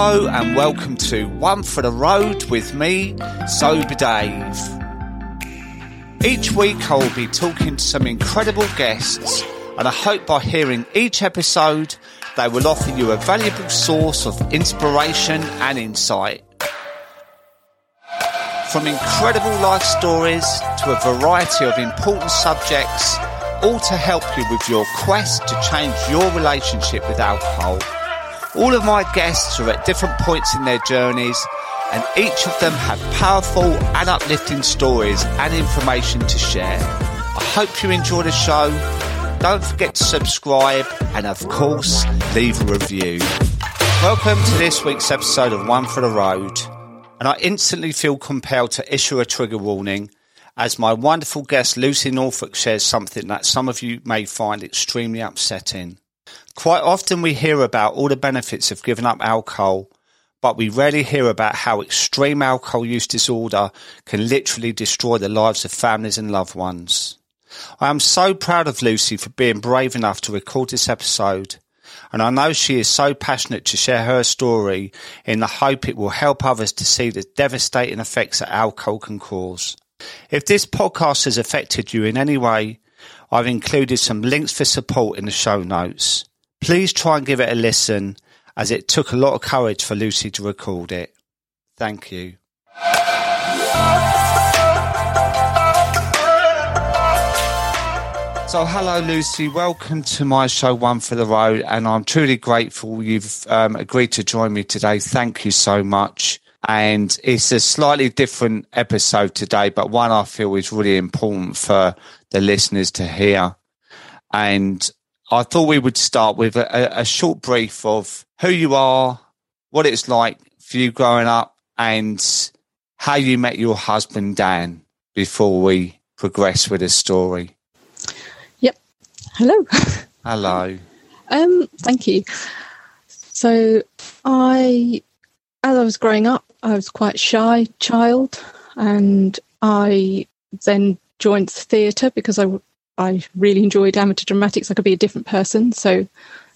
Hello and welcome to One for the Road with me, Sober Dave. Each week I will be talking to some incredible guests and I hope by hearing each episode they will offer you a valuable source of inspiration and insight. From incredible life stories to a variety of important subjects, all to help you with your quest to change your relationship with alcohol. All of my guests are at different points in their journeys, and each of them have powerful and uplifting stories and information to share. I hope you enjoy the show. Don't forget to subscribe and, of course, leave a review. Welcome to this week's episode of One for the Road. And I instantly feel compelled to issue a trigger warning as my wonderful guest Lucy Norfolk shares something that some of you may find extremely upsetting. Quite often we hear about all the benefits of giving up alcohol, but we rarely hear about how extreme alcohol use disorder can literally destroy the lives of families and loved ones. I am so proud of Lucy for being brave enough to record this episode, and I know she is so passionate to share her story in the hope it will help others to see the devastating effects that alcohol can cause. If this podcast has affected you in any way, I've included some links for support in the show notes. Please try and give it a listen as it took a lot of courage for Lucy to record it. Thank you. So, hello, Lucy. Welcome to my show, One for the Road. And I'm truly grateful you've um, agreed to join me today. Thank you so much. And it's a slightly different episode today, but one I feel is really important for the listeners to hear. And I thought we would start with a, a short brief of who you are, what it's like for you growing up, and how you met your husband, Dan, before we progress with the story. Yep. Hello. Hello. Um, thank you. So, I, as I was growing up, I was quite a shy child, and I then joined the theatre because I I really enjoyed amateur dramatics. I could be a different person, so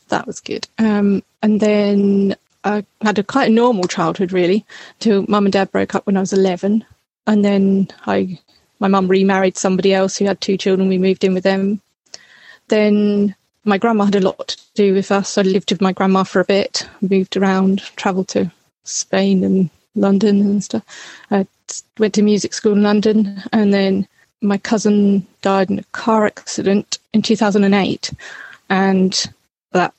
that was good. Um, and then I had a quite a normal childhood, really, till mum and dad broke up when I was eleven, and then I my mum remarried somebody else who had two children. We moved in with them. Then my grandma had a lot to do with us. I lived with my grandma for a bit, moved around, travelled to Spain and London and stuff. I went to music school in London, and then my cousin died in a car accident in 2008, and that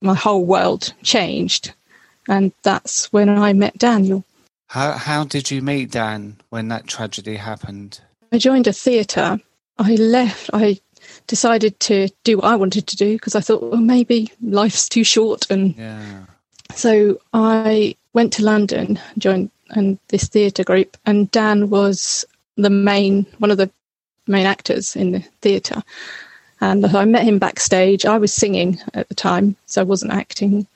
my whole world changed. And that's when I met Daniel. How how did you meet Dan when that tragedy happened? I joined a theatre. I left. I decided to do what I wanted to do because I thought, well, maybe life's too short, and yeah. so I went to London, joined and this theatre group, and Dan was the main one of the main actors in the theatre. And I met him backstage. I was singing at the time, so I wasn't acting.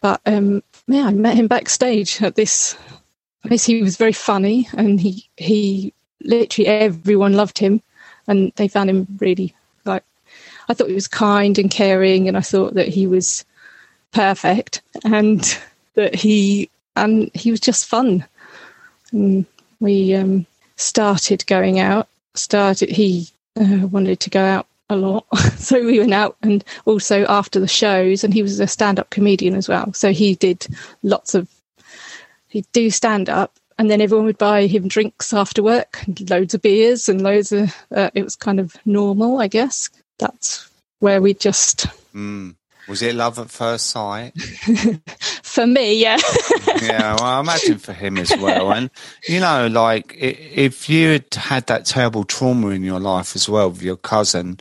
But um, yeah, I met him backstage at this place. He was very funny, and he he literally everyone loved him, and they found him really like. I thought he was kind and caring, and I thought that he was perfect, and that he and he was just fun. And we um, started going out, started he uh, wanted to go out a lot. So we went out and also after the shows and he was a stand-up comedian as well. So he did lots of he'd do stand-up and then everyone would buy him drinks after work loads of beers and loads of uh, it was kind of normal i guess. That's where we just mm. Was it love at first sight? for me, yeah. yeah, well, I imagine for him as well. And, you know, like if you had had that terrible trauma in your life as well with your cousin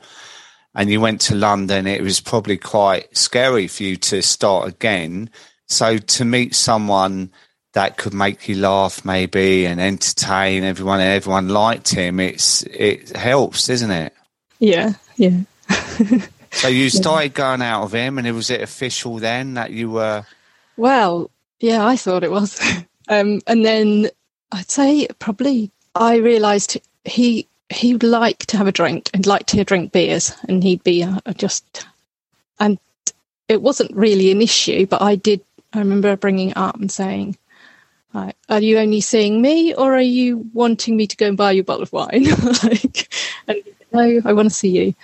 and you went to London, it was probably quite scary for you to start again. So to meet someone that could make you laugh maybe and entertain everyone and everyone liked him, it's it helps, doesn't it? Yeah, yeah. So you started going out of him, and was it official then that you were? Well, yeah, I thought it was, um, and then I'd say probably I realised he he would like to have a drink and like to drink beers, and he'd be uh, just, and it wasn't really an issue, but I did I remember bringing it up and saying, like, "Are you only seeing me, or are you wanting me to go and buy you a bottle of wine?" like, and no, I want to see you.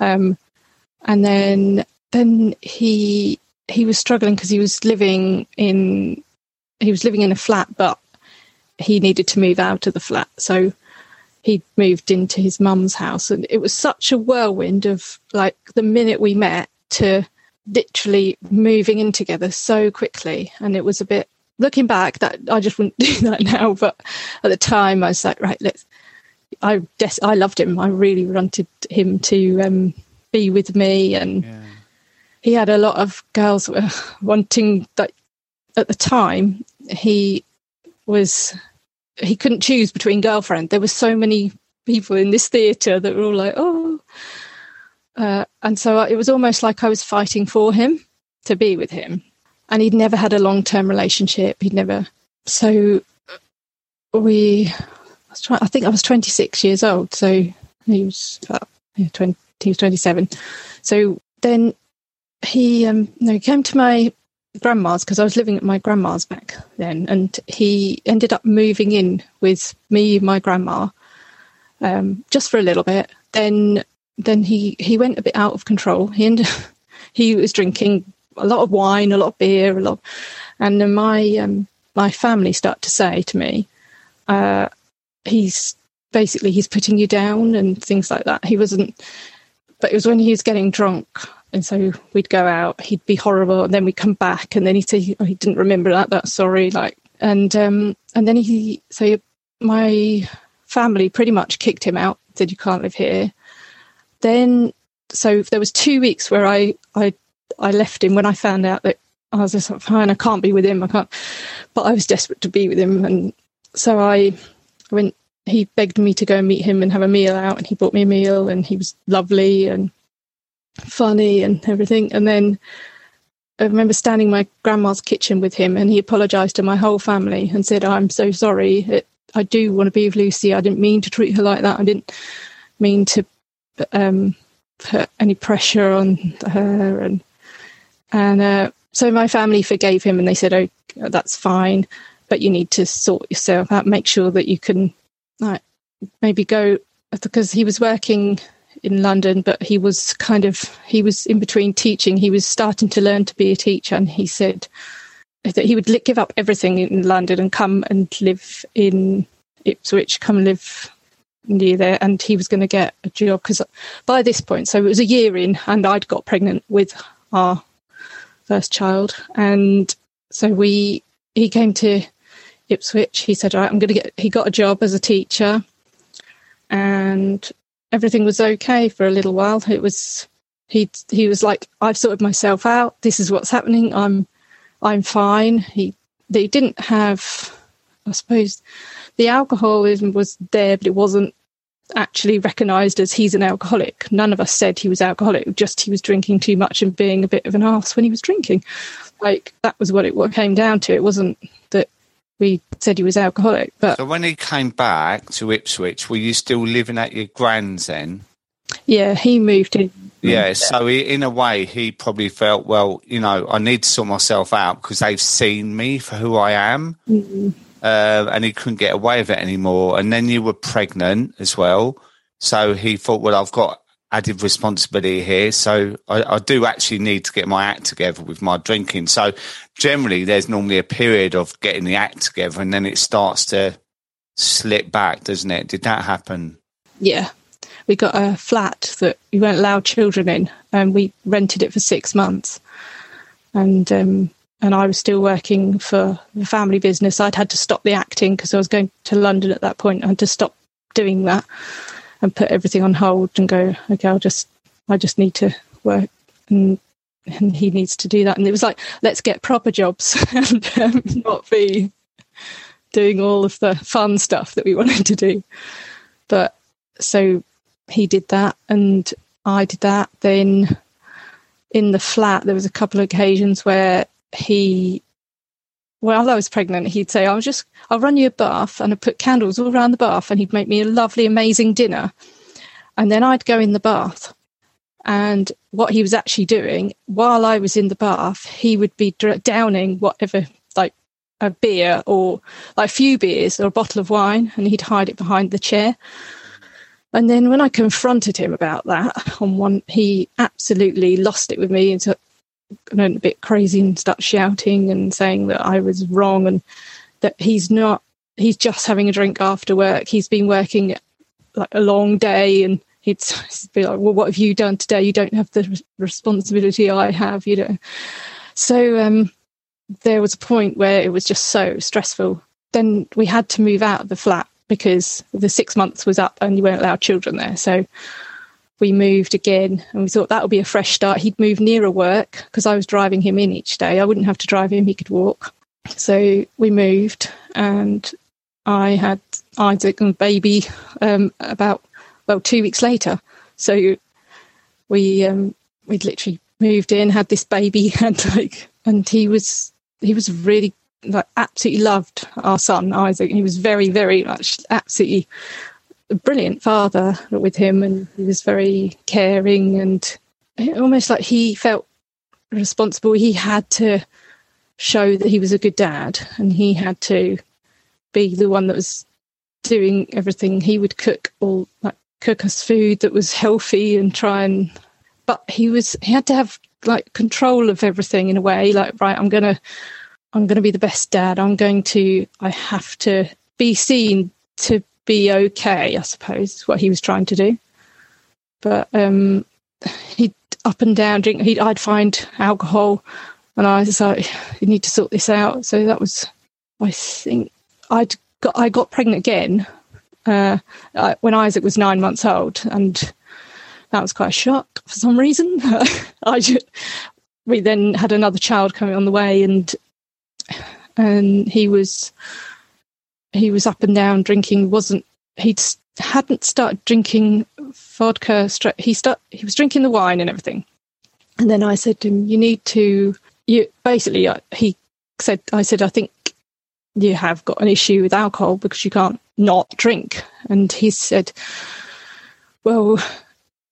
Um, and then then he he was struggling because he was living in he was living in a flat, but he needed to move out of the flat, so he moved into his mum's house, and it was such a whirlwind of like the minute we met to literally moving in together so quickly, and it was a bit. Looking back, that I just wouldn't do that now, but at the time I was like, right, let's. I des- I loved him. I really wanted him to um, be with me, and yeah. he had a lot of girls wanting that. At the time, he was he couldn't choose between girlfriend. There were so many people in this theatre that were all like, oh. Uh, and so it was almost like I was fighting for him to be with him. And he'd never had a long term relationship. He'd never. So we, I, was trying, I think I was 26 years old. So he was, uh, yeah, 20, he was 27. So then he, um, no, he came to my grandma's because I was living at my grandma's back then, and he ended up moving in with me, my grandma, um, just for a little bit. Then, then he he went a bit out of control. He ended, he was drinking a lot of wine, a lot of beer, a lot, and then my um, my family start to say to me, uh, he's basically he's putting you down and things like that. He wasn't, but it was when he was getting drunk and so we'd go out, he'd be horrible, and then we'd come back, and then he'd say, oh, he didn't remember that, that's sorry. Like, and, um, and then he, so my family pretty much kicked him out, said, you can't live here. Then, so there was two weeks where I, I, I left him when I found out that I was just like, fine, I can't be with him, I can't, but I was desperate to be with him. And so I went, he begged me to go and meet him and have a meal out, and he bought me a meal, and he was lovely. And funny and everything. And then I remember standing in my grandma's kitchen with him, and he apologised to my whole family and said, "I'm so sorry. It, I do want to be with Lucy. I didn't mean to treat her like that. I didn't mean to um, put any pressure on her." And and uh, so my family forgave him, and they said, "Oh, that's fine, but you need to sort yourself out. Make sure that you can, like, maybe go." Because he was working in London, but he was kind of he was in between teaching. He was starting to learn to be a teacher, and he said that he would give up everything in London and come and live in Ipswich, come live near there, and he was going to get a job because by this point, so it was a year in, and I'd got pregnant with our first child, and so we he came to Ipswich. He said, "All right, I'm going to get." He got a job as a teacher, and everything was okay for a little while. It was he he was like, I've sorted myself out. This is what's happening. I'm I'm fine. He they didn't have, I suppose, the alcoholism was there, but it wasn't actually recognised as he's an alcoholic. None of us said he was alcoholic. Just he was drinking too much and being a bit of an ass when he was drinking. Like that was what it came down to. It wasn't we said he was alcoholic. But so when he came back to Ipswich, were you still living at your grand's then? Yeah, he moved in. Yeah, so he, in a way, he probably felt, well, you know, I need to sort myself out because they've seen me for who I am. Mm-hmm. Uh, and he couldn't get away with it anymore. And then you were pregnant as well. So he thought, well, I've got added responsibility here. So I, I, do actually need to get my act together with my drinking. So generally, there's normally a period of getting the act together, and then it starts to slip back, doesn't it? Did that happen? Yeah, we got a flat that we weren't allowed children in, and we rented it for six months. And um, and I was still working for the family business. I'd had to stop the acting because I was going to London at that point. I had to stop doing that and put everything on hold and go, okay, I'll just, I just need to work and and he needs to do that. And it was like, let's get proper jobs and um, not be doing all of the fun stuff that we wanted to do. But so he did that and I did that. Then in the flat, there was a couple of occasions where he, while I was pregnant, he'd say, I'll just, I'll run you a bath and I'd put candles all around the bath and he'd make me a lovely, amazing dinner. And then I'd go in the bath And what he was actually doing while I was in the bath, he would be downing whatever, like a beer or like a few beers or a bottle of wine, and he'd hide it behind the chair. And then when I confronted him about that on one, he absolutely lost it with me and went a bit crazy and started shouting and saying that I was wrong and that he's not, he's just having a drink after work. He's been working like a long day and he'd, he'd be like, well, what have you done today? You don't have the responsibility I have, you know. So um, there was a point where it was just so stressful. Then we had to move out of the flat because the six months was up and you weren't allowed children there. So we moved again and we thought that would be a fresh start. He'd move nearer work because I was driving him in each day. I wouldn't have to drive him, he could walk. So we moved and I had Isaac and baby um, about, well, two weeks later. So we, um, we'd literally moved in, had this baby and like, and he was, he was really like absolutely loved our son Isaac. He was very, very much absolutely a brilliant father with him, and he was very caring and almost like he felt responsible. He had to show that he was a good dad, and he had to be the one that was doing everything. He would cook all like cook us food that was healthy and try and. But he was he had to have like control of everything in a way. Like right, I'm gonna I'm going to be the best dad. I'm going to, I have to be seen to be okay, I suppose, is what he was trying to do. But um, he'd up and down drink. He'd, I'd find alcohol, and I was like, "You need to sort this out." So that was, I think, I'd got I got pregnant again uh, when Isaac was nine months old, and that was quite a shock for some reason. I just, we then had another child coming on the way, and and he was he was up and down drinking. wasn't He hadn't started drinking vodka. He start he was drinking the wine and everything. And then I said to him, "You need to." You basically uh, he said, "I said I think you have got an issue with alcohol because you can't not drink." And he said, "Well."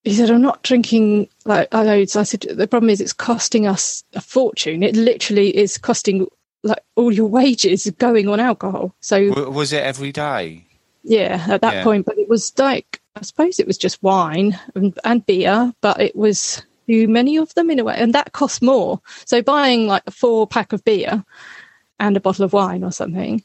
He said, I'm not drinking like loads. I said, the problem is it's costing us a fortune. It literally is costing like all your wages going on alcohol. So was it every day? Yeah, at that yeah. point, but it was like I suppose it was just wine and, and beer, but it was too many of them in a way, and that cost more. So buying like a four pack of beer and a bottle of wine or something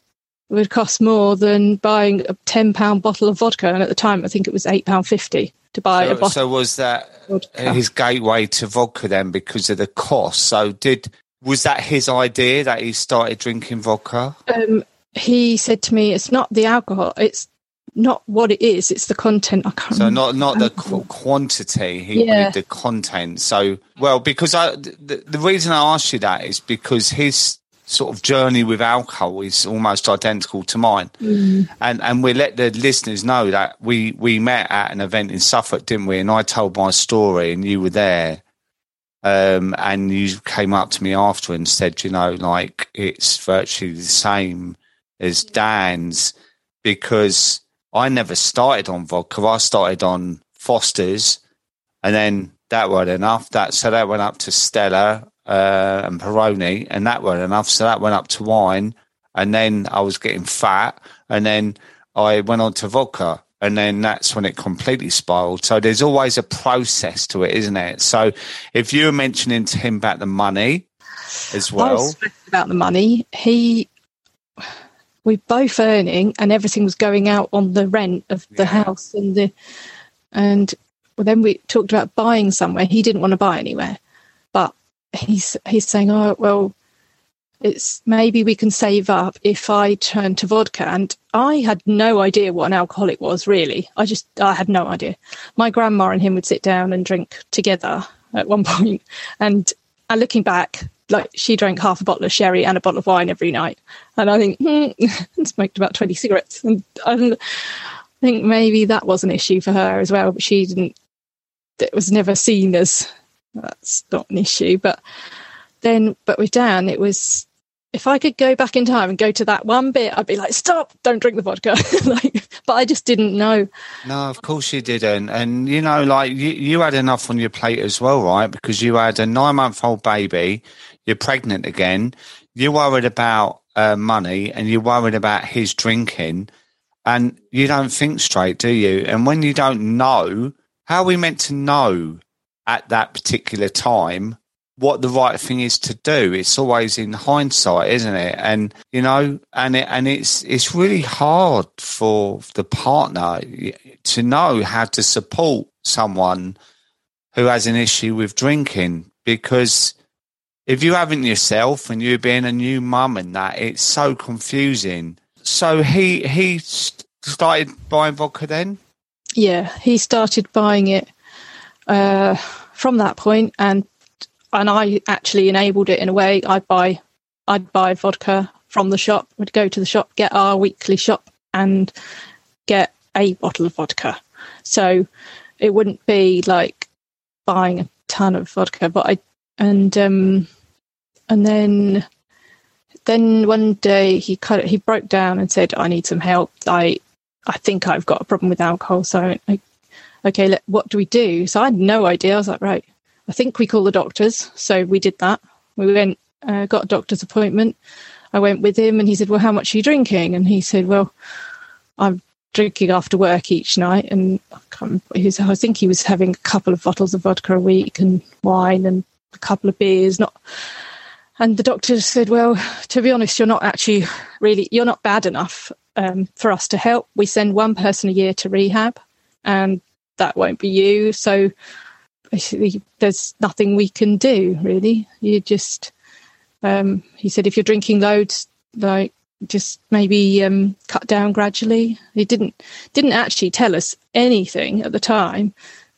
would cost more than buying a ten pound bottle of vodka. And at the time, I think it was eight pound fifty to buy so, a bottle. So was that his gateway to vodka then because of the cost? So did was that his idea that he started drinking vodka? Um, he said to me, "It's not the alcohol; it's not what it is; it's the content." I can't. So not not the qu- quantity; he yeah. wanted the content. So well, because I the, the reason I asked you that is because his sort of journey with alcohol is almost identical to mine. Mm. And and we let the listeners know that we we met at an event in Suffolk, didn't we? And I told my story and you were there. Um, and you came up to me after and said, you know, like it's virtually the same as Dan's because I never started on vodka. I started on Foster's, and then that wasn't enough. That so that went up to Stella uh, and Peroni, and that wasn't enough. So that went up to wine, and then I was getting fat, and then I went on to vodka, and then that's when it completely spiraled. So there's always a process to it, isn't it? So if you were mentioning to him about the money as well, about the money, he we both earning and everything was going out on the rent of the yeah. house and the and well, then we talked about buying somewhere. He didn't want to buy anywhere, but he's he's saying, oh well, it's maybe we can save up if I turn to vodka. And I had no idea what an alcoholic was really. I just, I had no idea. My grandma and him would sit down and drink together at one point. And, and looking back, like she drank half a bottle of sherry and a bottle of wine every night. And I think, hmm, and smoked about 20 cigarettes. And I think maybe that was an issue for her as well, but she didn't, it was never seen as that's not an issue. But then, but with Dan, it was if I could go back in time and go to that one bit, I'd be like, stop, don't drink the vodka. like, but I just didn't know. No, of course you didn't. And, you know, like you, you had enough on your plate as well, right? Because you had a nine month old baby, you're pregnant again, you're worried about uh, money and you're worried about his drinking and you don't think straight, do you? And when you don't know, how are we meant to know at that particular time what the right thing is to do. It's always in hindsight, isn't it? And you know, and it, and it's it's really hard for the partner to know how to support someone who has an issue with drinking because if you haven't yourself and you're being a new mum and that, it's so confusing. So he he started buying vodka then. Yeah, he started buying it uh, from that point, and and I actually enabled it in a way. I'd buy, I'd buy vodka from the shop. Would go to the shop, get our weekly shop, and get a bottle of vodka. So it wouldn't be like buying a ton of vodka, but I and um and then then one day he cut he broke down and said, "I need some help. I I think I've got a problem with alcohol." So I, okay, let, what do we do? So I had no idea. I was like, right, I think we call the doctors. So we did that. We went, uh, got a doctor's appointment. I went with him and he said, Well, how much are you drinking? And he said, Well, I'm drinking after work each night. And I, I think he was having a couple of bottles of vodka a week and wine and a couple of beers. Not, and the doctor said, Well, to be honest, you're not actually really, you're not bad enough um, for us to help. We send one person a year to rehab and that won't be you. So there's nothing we can do really. You just um, he said if you're drinking loads, like just maybe um, cut down gradually. He didn't didn't actually tell us anything at the time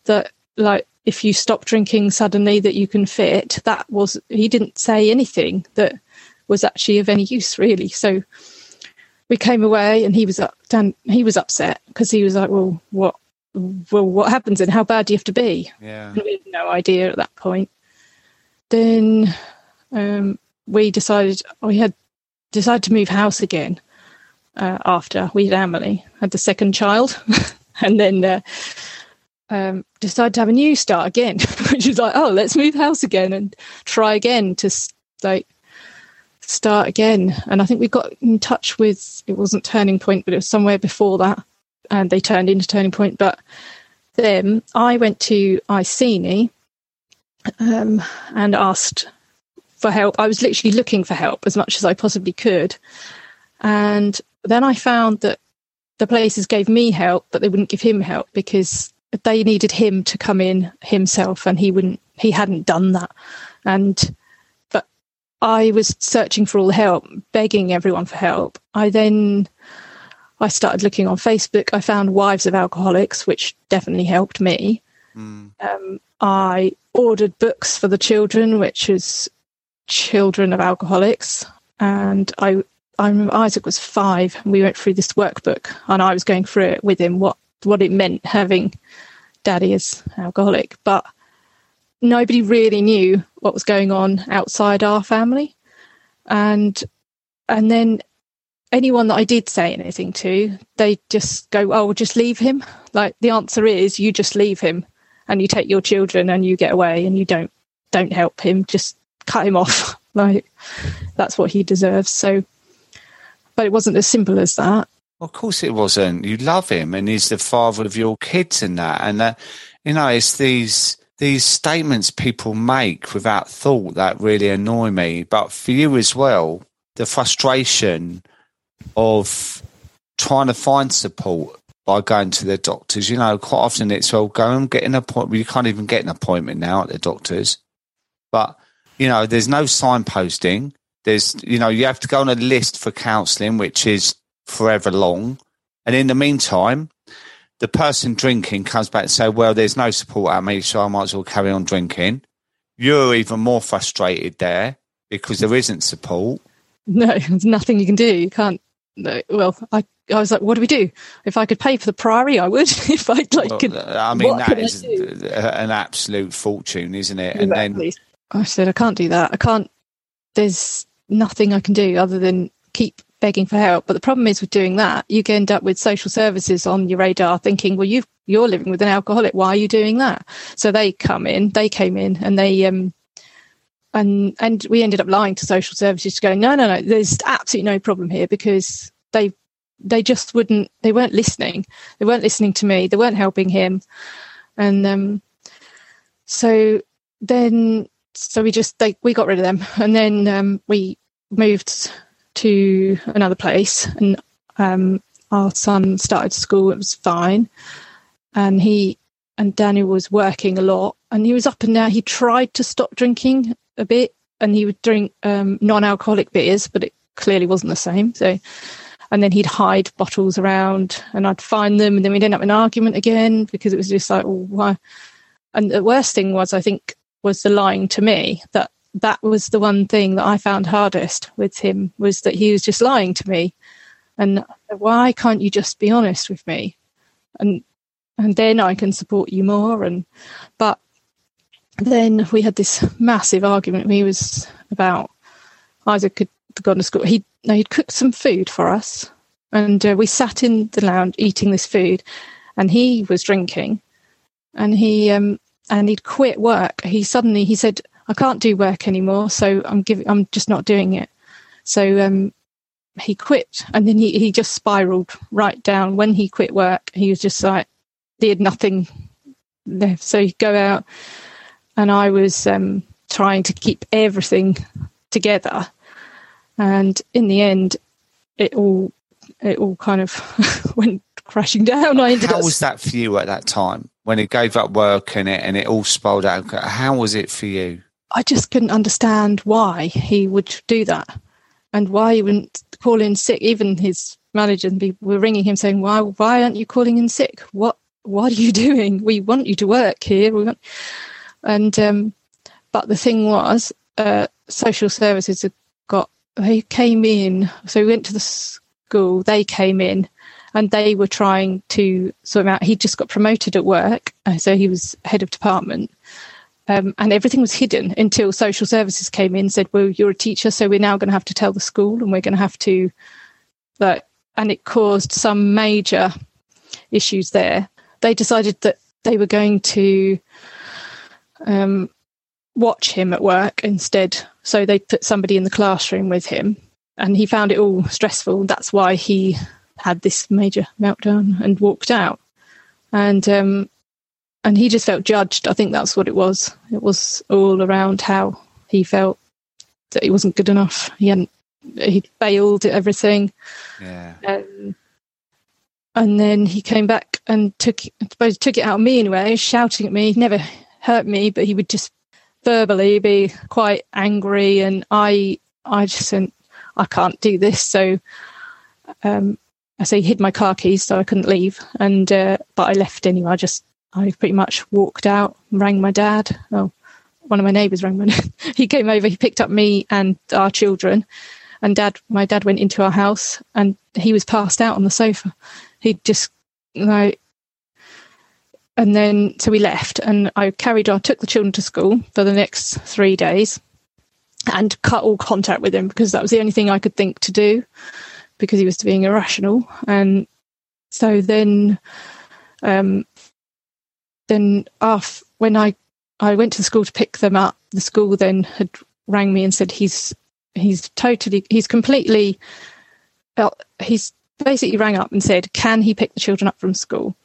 that like if you stop drinking suddenly that you can fit. That was he didn't say anything that was actually of any use really. So we came away and he was up, Dan, he was upset because he was like, well, what well, what happens and how bad do you have to be? Yeah. we had no idea at that point. Then um, we decided we had decided to move house again uh, after we had Emily had the second child, and then uh, um, decided to have a new start again, which is like, oh, let's move house again and try again to like start again. And I think we got in touch with it wasn't Turning Point, but it was somewhere before that and they turned into Turning Point. But then I went to Iceni um, and asked for help. I was literally looking for help as much as I possibly could. And then I found that the places gave me help, but they wouldn't give him help because they needed him to come in himself and he wouldn't, he hadn't done that. And, but I was searching for all the help, begging everyone for help. I then I started looking on Facebook. I found Wives of Alcoholics, which definitely helped me. Mm. Um, I ordered books for the children, which is Children of Alcoholics, and I I remember Isaac was five, and we went through this workbook, and I was going through it with him what what it meant having daddy as alcoholic, but nobody really knew what was going on outside our family, and and then anyone that I did say anything to, they just go, "Oh, we'll just leave him." Like the answer is, you just leave him, and you take your children, and you get away, and you don't don't help him. Just cut him off. like that's what he deserves. So, but it wasn't as simple as that. of course, it wasn't. You love him, and he's the father of your kids, and that, and that, you know, it's these these statements people make without thought that really annoy me. But for you as well, the frustration of trying to find support by going to the doctors. You know, quite often it's well, go and get an appointment. You can't even get an appointment now at the doctors. But you know, there's no signposting. There's, you know, you have to go on a list for counselling, which is forever long. And in the meantime, the person drinking comes back and say, "Well, there's no support at me, so I might as well carry on drinking." You're even more frustrated there because there isn't support. No, there's nothing you can do. You can't well, I I was like, what do we do? If I could pay for the Priory, I would. if I like, well, could, I mean, that is an absolute fortune, isn't it? And then I said, I can't do that. I can't. There's nothing I can do other than keep begging for help. But the problem is with doing that, you can end up with social services on your radar thinking, well, you you're living with an alcoholic. Why are you doing that? So they come in, they came in and they, um, and, and we ended up lying to social services going, no, no, no, there's absolutely no problem here because they, they just wouldn't, they weren't listening. They weren't listening to me. They weren't helping him. And, um, so then, so we just, they, we got rid of them and then, um, we moved to another place and um, our son started school. It was fine, and he and Daniel was working a lot, and he was up and down. He tried to stop drinking a bit, and he would drink um, non-alcoholic beers, but it clearly wasn't the same. So, and then he'd hide bottles around, and I'd find them, and then we'd end up in an argument again because it was just like, well, why? And the worst thing was, I think, was the lying to me that that was the one thing that I found hardest with him was that he was just lying to me. And why can't you just be honest with me? And and then I can support you more. And but then we had this massive argument. He was about Isaac had gone to school. He no, he'd cooked some food for us, and uh, we sat in the lounge eating this food, and he was drinking, and he um and he'd quit work. He suddenly he said, I can't do work anymore, so I'm giving. I'm just not doing it. So um, he quit, and then he he just spiraled right down. When he quit work, he was just like he had nothing left. So he'd go out, and I was um, trying to keep everything together, and in the end, it all it all kind of went crashing down. I ended How was that for you at that time when he gave up work and it and it all spiraled out? How was it for you? I just couldn't understand why he would do that and why he wouldn't call in sick. Even his manager and people were ringing him saying, "Why? Why aren't you calling in sick? What? What are you doing? We want you to work here." We want, and um, but the thing was, uh, social services had got they came in. So we went to the school. They came in, and they were trying to sort him out. He just got promoted at work, uh, so he was head of department um, and everything was hidden until social services came in and said, well, you're a teacher, so we're now going to have to tell the school and we're going to have to, like, and it caused some major issues there. They decided that they were going to um, watch him at work instead. So they put somebody in the classroom with him and he found it all stressful. That's why he had this major meltdown and walked out. And um, and he just felt judged. I think that's what it was. It was all around how he felt that he wasn't good enough. He hadn't. He failed at everything. Yeah. Um, and then he came back and took, I suppose, took it out on me anyway, shouting at me. He never hurt me, but he would just verbally be quite angry, and I, I just said, I can't do this. So, um, I say he hid my car keys so I couldn't leave, and uh, but I left anyway. I just I pretty much walked out, rang my dad. Oh, one of my neighbours rang my. he came over. He picked up me and our children, and dad. My dad went into our house, and he was passed out on the sofa. He just like, and then so we left, and I carried on. Took the children to school for the next three days, and cut all contact with him because that was the only thing I could think to do, because he was being irrational, and so then. Um, then off when I I went to the school to pick them up, the school then had rang me and said he's he's totally he's completely well, he's basically rang up and said can he pick the children up from school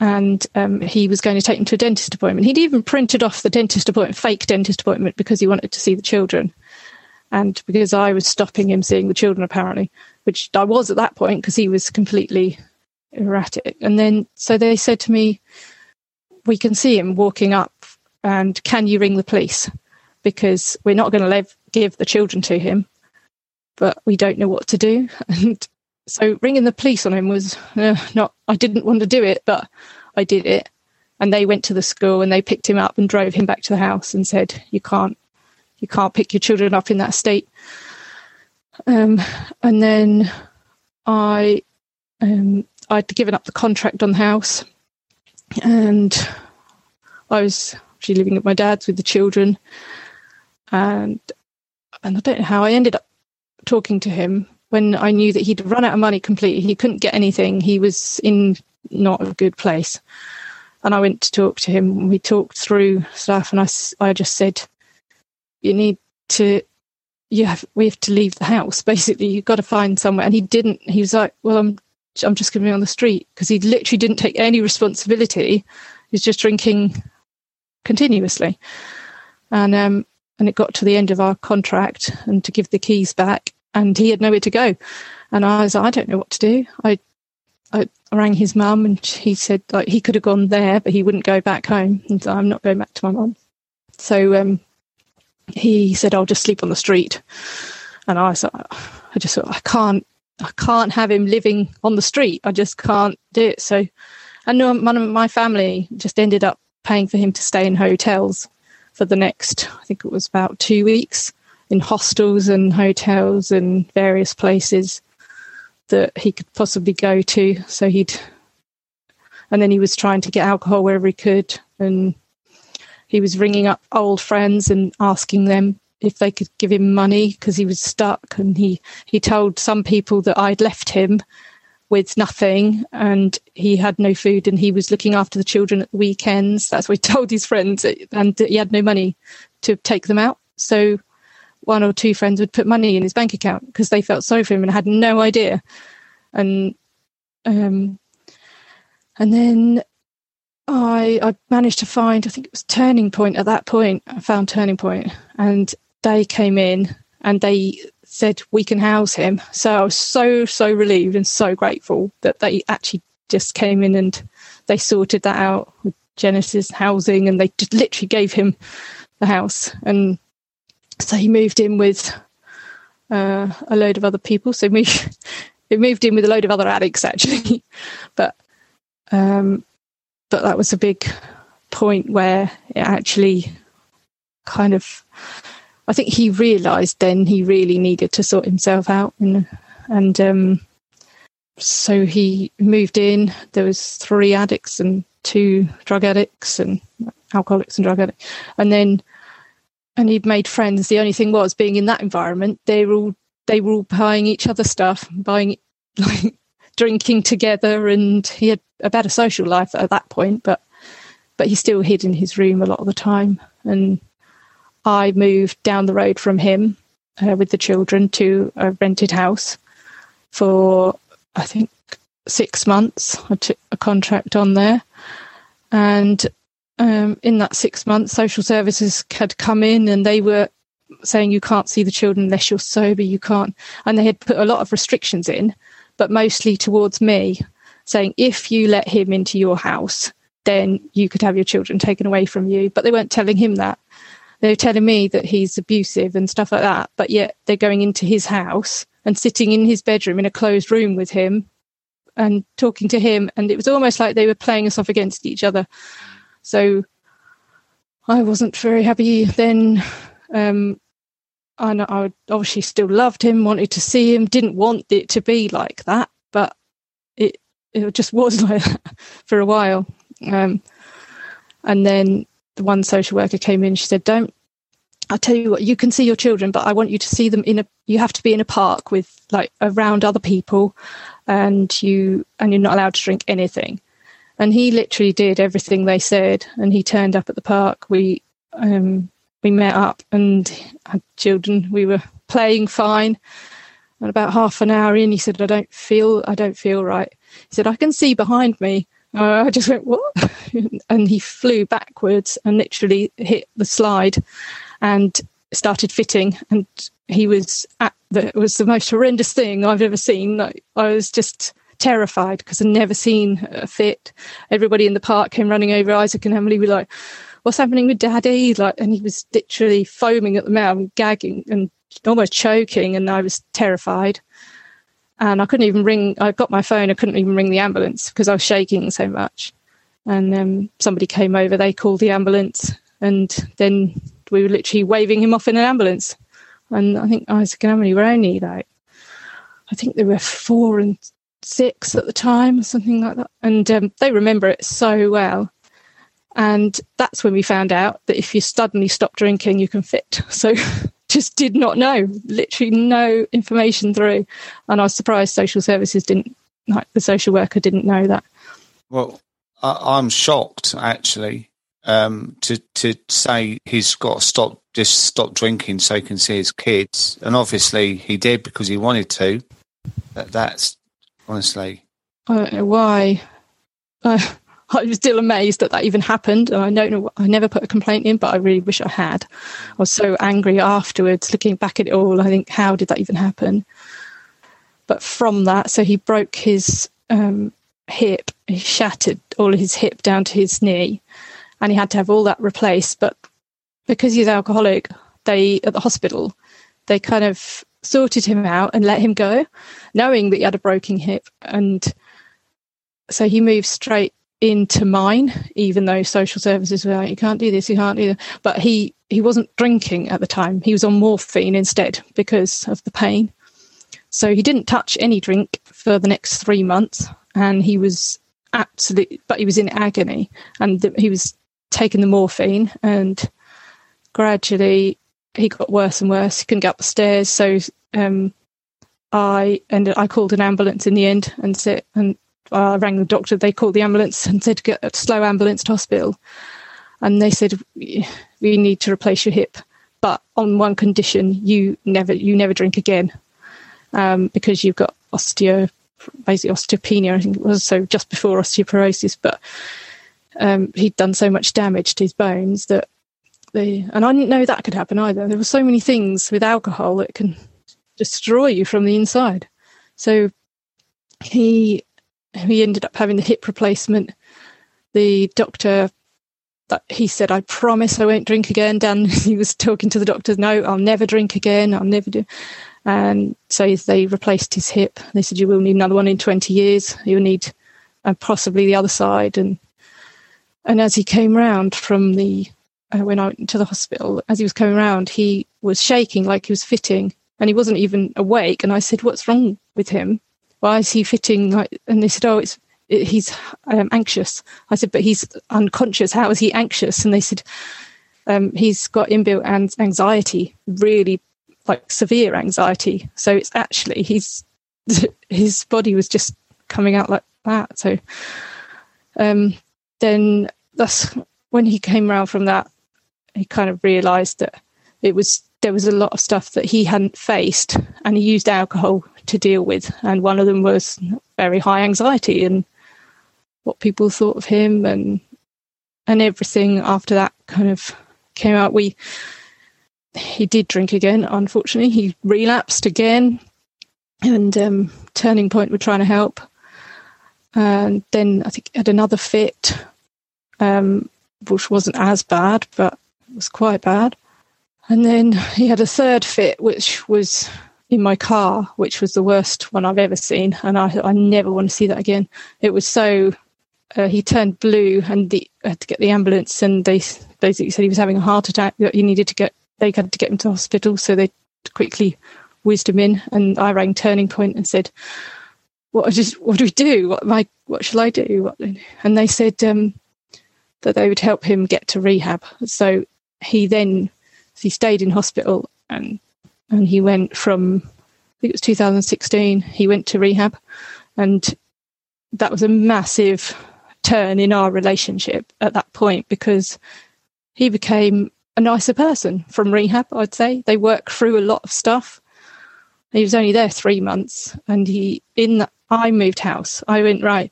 and um, he was going to take them to a dentist appointment he'd even printed off the dentist appointment fake dentist appointment because he wanted to see the children and because i was stopping him seeing the children apparently which i was at that point because he was completely erratic and then so they said to me we can see him walking up and can you ring the police? Because we're not going to give the children to him, but we don't know what to do. And so ringing the police on him was uh, not, I didn't want to do it, but I did it. And they went to the school and they picked him up and drove him back to the house and said, you can't, you can't pick your children up in that state. Um, and then I, um, I'd given up the contract on the house and I was actually living at my dad's with the children, and and I don't know how I ended up talking to him when I knew that he'd run out of money completely. He couldn't get anything. He was in not a good place. And I went to talk to him. We talked through stuff, and I, I just said, "You need to, you have, we have to leave the house. Basically, you've got to find somewhere." And he didn't. He was like, "Well, I'm, I'm just going to be on the street," because he literally didn't take any responsibility. He was just drinking continuously, and um, and it got to the end of our contract, and to give the keys back, and he had nowhere to go. And I was, I don't know what to do. I, I rang his mum, and he said like he could have gone there, but he wouldn't go back home. And so I'm not going back to my mum. So um, he said, "I'll just sleep on the street." And I was, I just thought, I can't, I can't have him living on the street. I just can't do it. So, and one of my family just ended up paying for him to stay in hotels for the next, I think it was about two weeks in hostels and hotels and various places that he could possibly go to. So he'd, and then he was trying to get alcohol wherever he could. And he was ringing up old friends and asking them if they could give him money because he was stuck. And he, he told some people that I'd left him with nothing and he had no food and he was looking after the children at the weekends. That's what he told his friends and he had no money to take them out. So one or two friends would put money in his bank account because they felt sorry for him and had no idea. And um, and then I I managed to find I think it was Turning Point at that point. I found Turning Point and they came in and they said we can house him. So I was so so relieved and so grateful that they actually just came in and they sorted that out with Genesis housing and they just literally gave him the house and so he moved in with uh, a load of other people. So we it moved in with a load of other addicts actually, but um, but that was a big point where it actually kind of I think he realised then he really needed to sort himself out and and um, so he moved in. There was three addicts and two drug addicts and alcoholics and drug addicts, and then and he'd made friends. The only thing was, being in that environment, they were all they were all buying each other stuff, buying like drinking together, and he had a better social life at that point. But but he still hid in his room a lot of the time. And I moved down the road from him uh, with the children to a rented house for I think six months. I took a contract on there, and um, in that six months, social services had come in and they were saying you can't see the children unless you're sober, you can't. And they had put a lot of restrictions in, but mostly towards me, saying if you let him into your house, then you could have your children taken away from you. But they weren't telling him that. They were telling me that he's abusive and stuff like that. But yet they're going into his house and sitting in his bedroom in a closed room with him and talking to him. And it was almost like they were playing us off against each other. So I wasn't very happy then. Um, and I obviously still loved him, wanted to see him, didn't want it to be like that, but it it just was like that for a while. Um, and then the one social worker came in. She said, "Don't." I tell you what, you can see your children, but I want you to see them in a. You have to be in a park with like around other people, and you and you're not allowed to drink anything and he literally did everything they said. And he turned up at the park. We um, we met up and had children. We were playing fine. And about half an hour in, he said, "I don't feel, I don't feel right." He said, "I can see behind me." Uh, I just went, "What?" and he flew backwards and literally hit the slide, and started fitting. And he was at the, was the most horrendous thing I've ever seen. Like, I was just terrified because I'd never seen a fit. Everybody in the park came running over. Isaac and Emily were like, "What's happening with Daddy?" Like, and he was literally foaming at the mouth, and gagging, and almost choking. And I was terrified. And I couldn't even ring. I got my phone. I couldn't even ring the ambulance because I was shaking so much. And um, somebody came over. They called the ambulance, and then we were literally waving him off in an ambulance. And I think Isaac and Emily were only like I think there were four and six at the time, or something like that. And um, they remember it so well. And that's when we found out that if you suddenly stop drinking, you can fit. So just did not know, literally no information through. And I was surprised social services didn't, like the social worker didn't know that. Well, I, am shocked actually um, to to say he's got to stop just stop drinking so he can see his kids, and obviously he did because he wanted to. That, that's honestly. I don't know why. I, I was still amazed that that even happened. And I don't know, I never put a complaint in, but I really wish I had. I was so angry afterwards, looking back at it all. I think, how did that even happen? But from that, so he broke his um, hip, he shattered all his hip down to his knee, and he had to have all that replaced. But because he's alcoholic, they at the hospital, they kind of sorted him out and let him go, knowing that he had a broken hip. And so he moved straight into mine, even though social services were like, you can't do this, you can't do that. But he, he wasn't drinking at the time. He was on morphine instead because of the pain. So he didn't touch any drink for the next three months. And he was absolutely, but he was in agony. And the, he was taking the morphine and gradually he got worse and worse. He couldn't get up the stairs. So um, I ended, I called an ambulance in the end and said, and I rang the doctor. They called the ambulance and said, get a slow ambulance to hospital. And they said, we need to replace your hip, but on one condition, you never, you never drink again, um, because you've got osteo, basically osteopenia. I think it was so just before osteoporosis, but um, he'd done so much damage to his bones that they, and I didn't know that could happen either. There were so many things with alcohol that can destroy you from the inside. So he he ended up having the hip replacement. The doctor, that he said, I promise I won't drink again. Dan, he was talking to the doctor, no, I'll never drink again. I'll never do. And so they replaced his hip. They said, you will need another one in 20 years. You'll need uh, possibly the other side. And, and as he came round from the, uh, when I went to the hospital, as he was coming round, he was shaking like he was fitting and he wasn't even awake. And I said, what's wrong with him? why is he fitting? And they said, oh, it's it, he's um, anxious. I said, but he's unconscious. How is he anxious? And they said, um, he's got inbuilt anxiety, really like severe anxiety. So it's actually he's his body was just coming out like that. So um, then that's when he came around from that. He kind of realised that it was there was a lot of stuff that he hadn't faced, and he used alcohol to deal with. And one of them was very high anxiety and what people thought of him, and and everything after that kind of came out. We he did drink again. Unfortunately, he relapsed again, and um, Turning Point were trying to help. And then I think had another fit, um, which wasn't as bad, but was quite bad. And then he had a third fit, which was in my car, which was the worst one I've ever seen. And I, I never want to see that again. It was so, uh, he turned blue and the, had to get the ambulance and they basically said he was having a heart attack that he needed to get, they had to get him to hospital. So they quickly whizzed him in and I rang Turning Point and said, what, just, what do we do? What, my, what shall I do? And they said um, that they would help him get to rehab. So he then he stayed in hospital and and he went from I think it was 2016. He went to rehab, and that was a massive turn in our relationship at that point because he became a nicer person from rehab. I'd say they worked through a lot of stuff. He was only there three months, and he in the, I moved house. I went right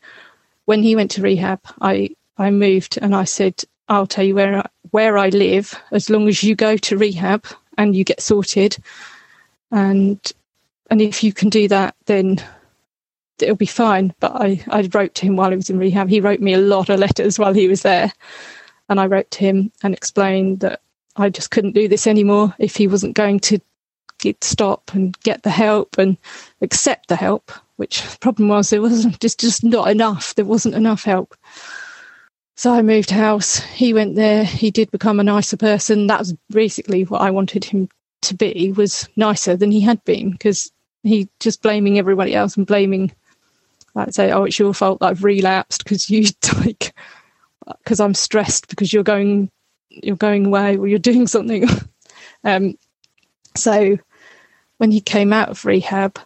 when he went to rehab. I I moved and I said I'll tell you where where I live as long as you go to rehab and you get sorted. And and if you can do that, then it'll be fine. But I, I wrote to him while he was in rehab. He wrote me a lot of letters while he was there. And I wrote to him and explained that I just couldn't do this anymore if he wasn't going to get, stop and get the help and accept the help, which the problem was there wasn't just, just not enough. There wasn't enough help. So I moved house. He went there. He did become a nicer person. That was basically what I wanted him to be was nicer than he had been because he just blaming everybody else and blaming like say, oh, it's your fault that I've relapsed because you like because I'm stressed because you're going you're going away or you're doing something. um, So when he came out of rehab,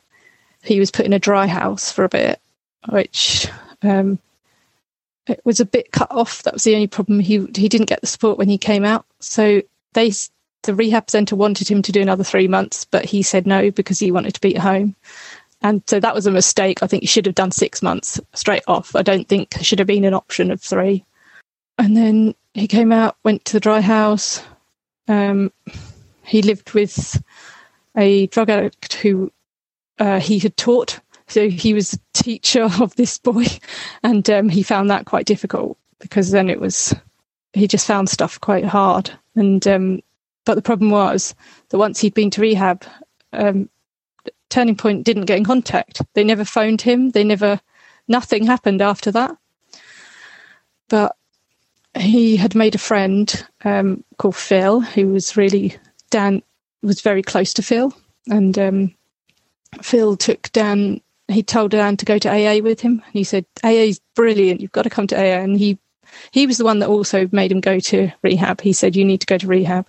he was put in a dry house for a bit, which um, it was a bit cut off. That was the only problem. He he didn't get the support when he came out. So they the rehab centre wanted him to do another three months, but he said no because he wanted to be at home. And so that was a mistake. I think he should have done six months straight off. I don't think should have been an option of three. And then he came out, went to the dry house. Um, he lived with a drug addict who uh, he had taught. So he was a teacher of this boy, and um, he found that quite difficult because then it was he just found stuff quite hard. And um, but the problem was that once he'd been to rehab, um, Turning Point didn't get in contact. They never phoned him. They never, nothing happened after that. But he had made a friend um, called Phil, who was really Dan was very close to Phil, and um, Phil took Dan. He told Dan to go to AA with him. And he said, "AA is brilliant. You've got to come to AA." And he he was the one that also made him go to rehab. He said, "You need to go to rehab,"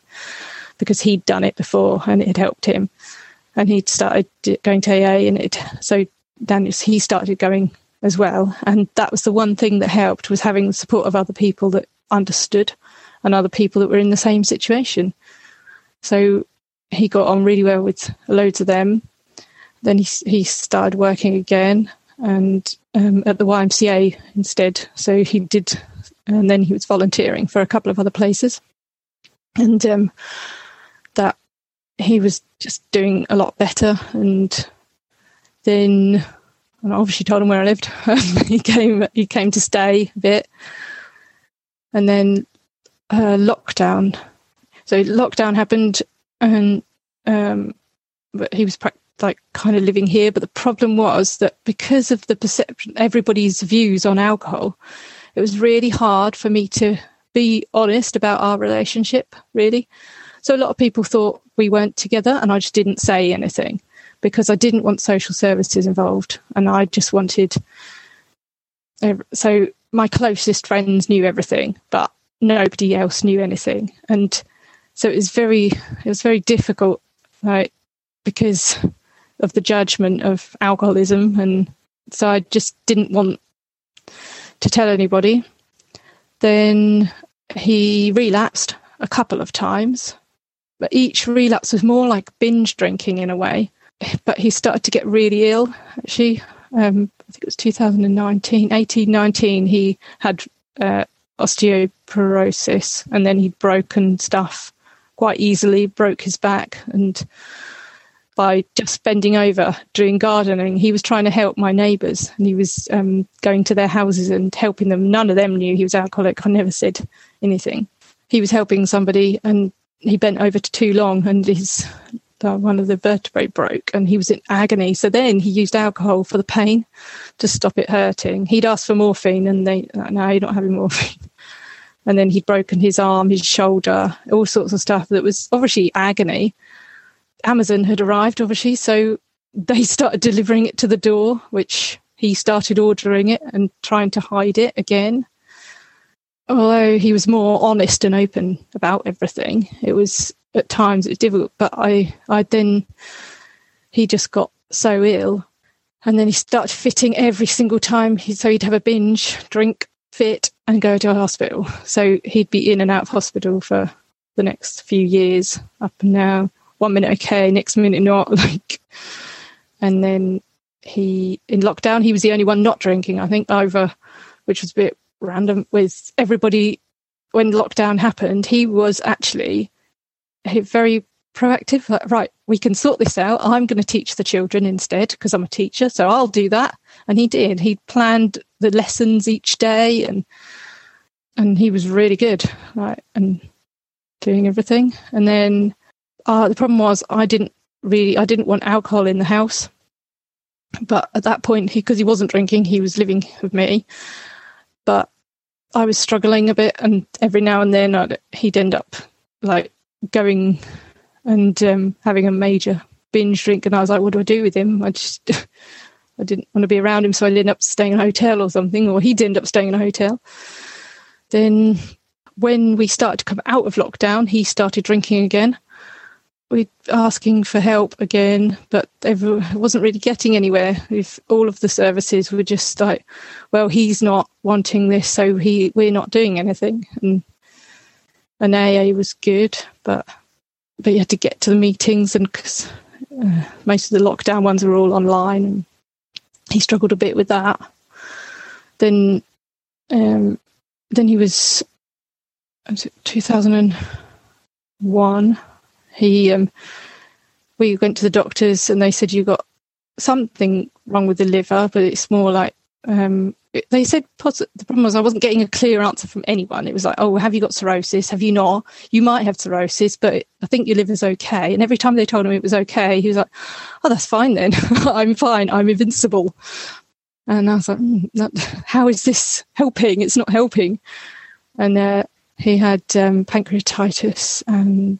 because he'd done it before and it had helped him. And he'd started going to AA, and it so Dan he started going as well. And that was the one thing that helped was having the support of other people that understood and other people that were in the same situation. So he got on really well with loads of them. Then he he started working again and um, at the YMCA instead. So he did, and then he was volunteering for a couple of other places, and um, that he was just doing a lot better. And then, and I obviously told him where I lived. he came he came to stay a bit, and then uh, lockdown. So lockdown happened, and um, but he was like kind of living here. But the problem was that because of the perception, everybody's views on alcohol, it was really hard for me to be honest about our relationship. Really, so a lot of people thought we weren't together, and I just didn't say anything because I didn't want social services involved, and I just wanted. So my closest friends knew everything, but nobody else knew anything, and so it was very it was very difficult, like because of the judgment of alcoholism, and so I just didn't want to tell anybody. Then he relapsed a couple of times, but each relapse was more like binge drinking in a way. But he started to get really ill. Actually, um, I think it was 2019, 18, 19. He had uh, osteoporosis, and then he'd broken stuff quite easily, broke his back, and by just bending over doing gardening, he was trying to help my neighbours, and he was um, going to their houses and helping them. None of them knew he was alcoholic. I never said anything. He was helping somebody, and he bent over too long, and his uh, one of the vertebrae broke, and he was in agony. So then he used alcohol for the pain to stop it hurting. He'd asked for morphine, and they no, you're not having morphine and then he'd broken his arm, his shoulder, all sorts of stuff that was obviously agony. Amazon had arrived, obviously, so they started delivering it to the door, which he started ordering it and trying to hide it again. Although he was more honest and open about everything, it was at times it was difficult. But I, I then he just got so ill, and then he started fitting every single time. He, so he'd have a binge, drink, fit, and go to a hospital. So he'd be in and out of hospital for the next few years, up and down. One minute okay, next minute not. Like, and then he in lockdown, he was the only one not drinking. I think over, which was a bit random. With everybody, when lockdown happened, he was actually very proactive. Like, right, we can sort this out. I'm going to teach the children instead because I'm a teacher, so I'll do that. And he did. He planned the lessons each day, and and he was really good, right, and doing everything. And then uh, the problem was I didn't really, I didn't want alcohol in the house. But at that point, because he, wasn't drinking, he was living with me. But I was struggling a bit, and every now and then I'd, he'd end up like going and um, having a major binge drink. And I was like, what do I do with him? I just, I didn't want to be around him. So I ended up staying in a hotel or something, or he'd end up staying in a hotel. Then when we started to come out of lockdown, he started drinking again, we asking for help again, but it wasn't really getting anywhere. If all of the services were just like, well, he's not wanting this, so he we're not doing anything. And an AA was good, but but you had to get to the meetings, and cause, uh, most of the lockdown ones were all online, and he struggled a bit with that. Then, um, then he was, was it 2001 he, um, we went to the doctors and they said you got something wrong with the liver, but it's more like um, they said the problem was I wasn't getting a clear answer from anyone. It was like, oh, have you got cirrhosis? Have you not? You might have cirrhosis, but I think your liver's okay. And every time they told him it was okay, he was like, oh, that's fine then. I'm fine. I'm invincible. And I was like, mm, that, how is this helping? It's not helping. And uh, he had um, pancreatitis and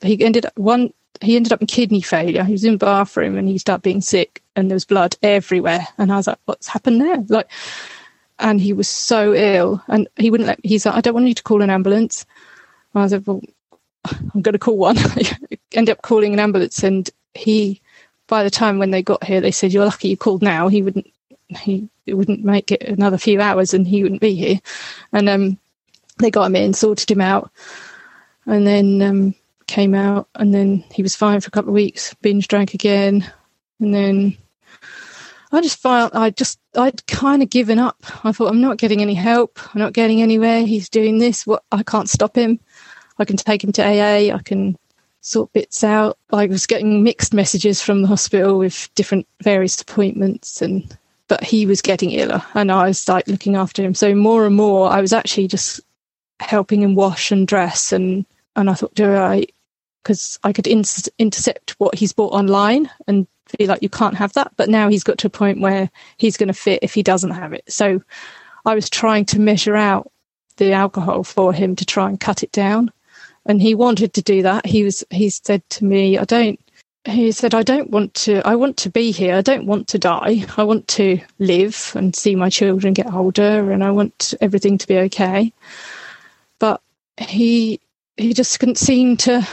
he ended up one. He ended up in kidney failure. He was in the bathroom and he started being sick, and there was blood everywhere. And I was like, "What's happened there?" Like, and he was so ill, and he wouldn't let. He's like, "I don't want you to call an ambulance." And I was like, "Well, I'm going to call one." End up calling an ambulance, and he. By the time when they got here, they said, "You're lucky you called now." He wouldn't. He wouldn't make it another few hours, and he wouldn't be here. And um, they got him in, sorted him out and then um, came out, and then he was fine for a couple of weeks. Binge drank again, and then I just felt I just I'd kind of given up. I thought I'm not getting any help. I'm not getting anywhere. He's doing this. What I can't stop him. I can take him to AA. I can sort bits out. I was getting mixed messages from the hospital with different various appointments and but he was getting iller and I was like looking after him. So more and more I was actually just helping him wash and dress and and I thought, do I? Because I could in- intercept what he's bought online and feel like you can't have that. But now he's got to a point where he's going to fit if he doesn't have it. So I was trying to measure out the alcohol for him to try and cut it down. And he wanted to do that. He was, he said to me, I don't, he said, I don't want to, I want to be here. I don't want to die. I want to live and see my children get older and I want everything to be okay. But he he just couldn't seem to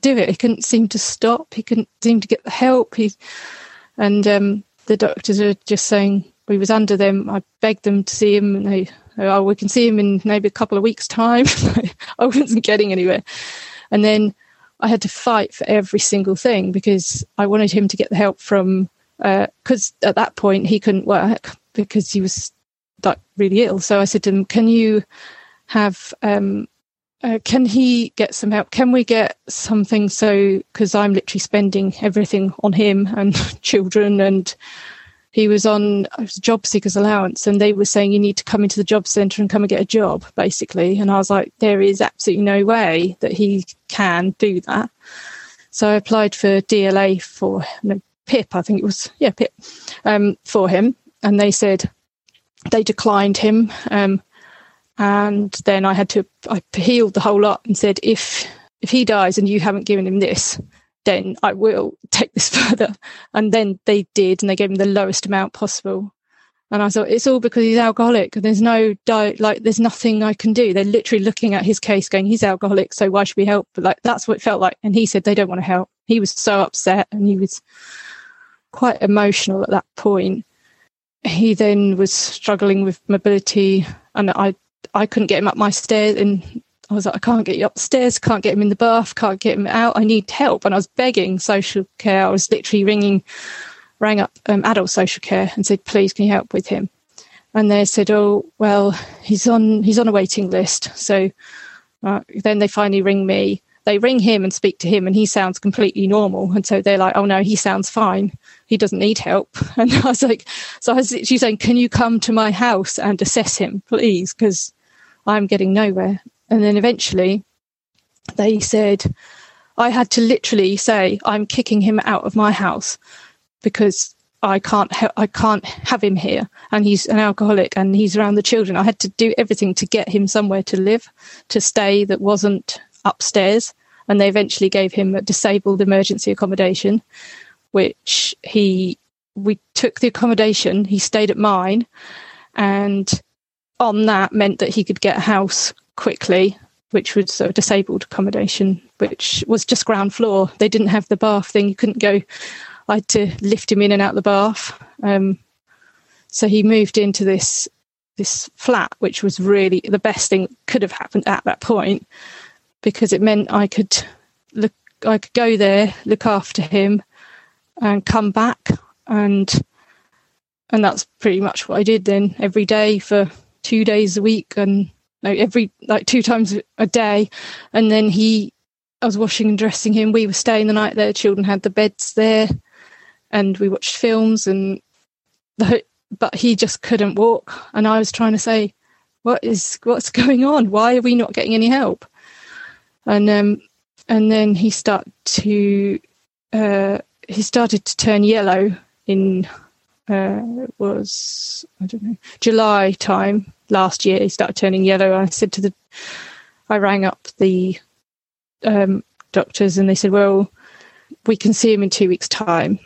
do it. He couldn't seem to stop. He couldn't seem to get the help. He and um, the doctors are just saying we was under them. I begged them to see him, and they oh we can see him in maybe a couple of weeks' time. I wasn't getting anywhere, and then I had to fight for every single thing because I wanted him to get the help from because uh, at that point he couldn't work because he was like really ill. So I said to him, "Can you have um, uh, can he get some help? Can we get something so because I'm literally spending everything on him and children, and he was on was job seekers allowance, and they were saying you need to come into the job centre and come and get a job, basically. And I was like, there is absolutely no way that he can do that. So I applied for DLA for no, PIP, I think it was, yeah, PIP, um, for him, and they said they declined him. Um, and then I had to I appealed the whole lot and said if if he dies and you haven't given him this, then I will take this further. And then they did, and they gave him the lowest amount possible. And I thought it's all because he's alcoholic. There's no diet, like there's nothing I can do. They're literally looking at his case, going, "He's alcoholic, so why should we help?" But like that's what it felt like. And he said they don't want to help. He was so upset, and he was quite emotional at that point. He then was struggling with mobility, and I I couldn't get him up my stairs and I was like, I can't get you upstairs, can't get him in the bath, can't get him out. I need help. And I was begging social care. I was literally ringing, rang up um, adult social care and said, please, can you help with him? And they said, oh, well, he's on, he's on a waiting list. So uh, then they finally ring me. They ring him and speak to him and he sounds completely normal. And so they're like, oh no, he sounds fine. He doesn't need help. And I was like, so I was saying, can you come to my house and assess him, please? Because I'm getting nowhere. And then eventually they said, I had to literally say, I'm kicking him out of my house because I can't, ha- I can't have him here. And he's an alcoholic and he's around the children. I had to do everything to get him somewhere to live, to stay that wasn't upstairs. And they eventually gave him a disabled emergency accommodation, which he, we took the accommodation. He stayed at mine and on that meant that he could get a house quickly which was a disabled accommodation, which was just ground floor. They didn't have the bath thing. You couldn't go. I had to lift him in and out the bath. Um, so he moved into this this flat, which was really the best thing could have happened at that point, because it meant I could look, I could go there, look after him, and come back, and and that's pretty much what I did then every day for two days a week, and like every like two times a day, and then he, I was washing and dressing him. We were staying the night there. Children had the beds there, and we watched films and the but he just couldn't walk. And I was trying to say, what is what's going on? Why are we not getting any help? And um, and then he started to uh, he started to turn yellow in uh, was I don't know July time last year. He started turning yellow. I said to the I rang up the um, doctors and they said, well, we can see him in two weeks' time.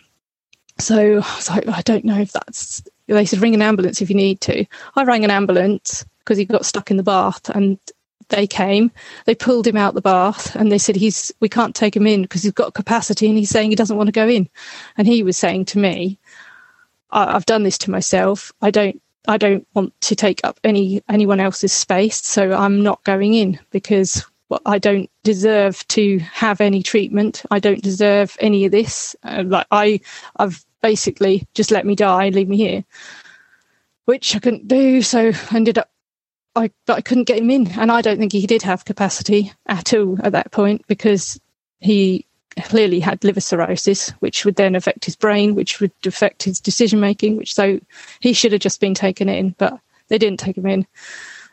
So I was like, I don't know if that's they said ring an ambulance if you need to. I rang an ambulance because he got stuck in the bath and they came. They pulled him out the bath and they said he's we can't take him in because he's got capacity and he's saying he doesn't want to go in. And he was saying to me, I've done this to myself. I don't I don't want to take up any anyone else's space, so I'm not going in because I don't deserve to have any treatment. I don't deserve any of this. Uh, like I, I've basically just let me die, leave me here, which I couldn't do. So I ended up, I but I couldn't get him in, and I don't think he did have capacity at all at that point because he clearly had liver cirrhosis, which would then affect his brain, which would affect his decision making. Which so he should have just been taken in, but they didn't take him in.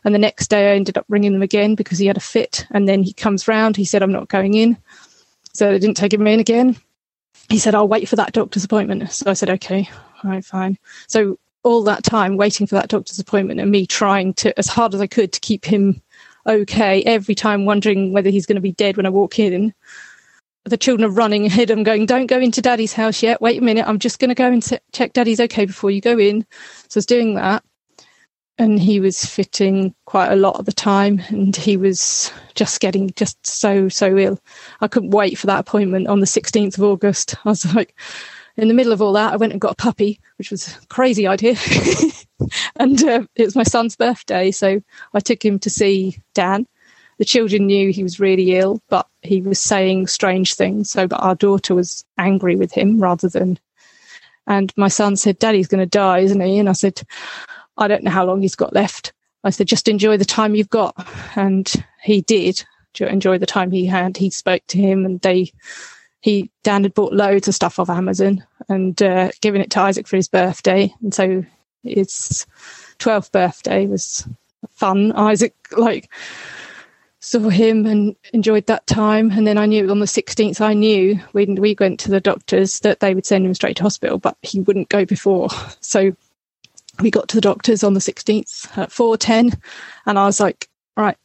And the next day I ended up ringing them again because he had a fit. And then he comes round. He said, I'm not going in. So they didn't take him in again he said, I'll wait for that doctor's appointment. So I said, okay, all right, fine. So all that time waiting for that doctor's appointment and me trying to, as hard as I could, to keep him okay, every time wondering whether he's going to be dead when I walk in. The children are running ahead. I'm going, don't go into daddy's house yet. Wait a minute. I'm just going to go and check daddy's okay before you go in. So I was doing that and he was fitting quite a lot of the time and he was just getting just so so ill i couldn't wait for that appointment on the 16th of august i was like in the middle of all that i went and got a puppy which was a crazy idea and uh, it was my son's birthday so i took him to see dan the children knew he was really ill but he was saying strange things so our daughter was angry with him rather than and my son said daddy's going to die isn't he and i said I don't know how long he's got left. I said, just enjoy the time you've got. And he did enjoy the time he had. He spoke to him and they, he, Dan had bought loads of stuff off Amazon and uh, given it to Isaac for his birthday. And so his 12th birthday was fun. Isaac, like, saw him and enjoyed that time. And then I knew on the 16th, I knew when we went to the doctors that they would send him straight to hospital, but he wouldn't go before. So we got to the doctor's on the 16th at 4.10 and I was like, right.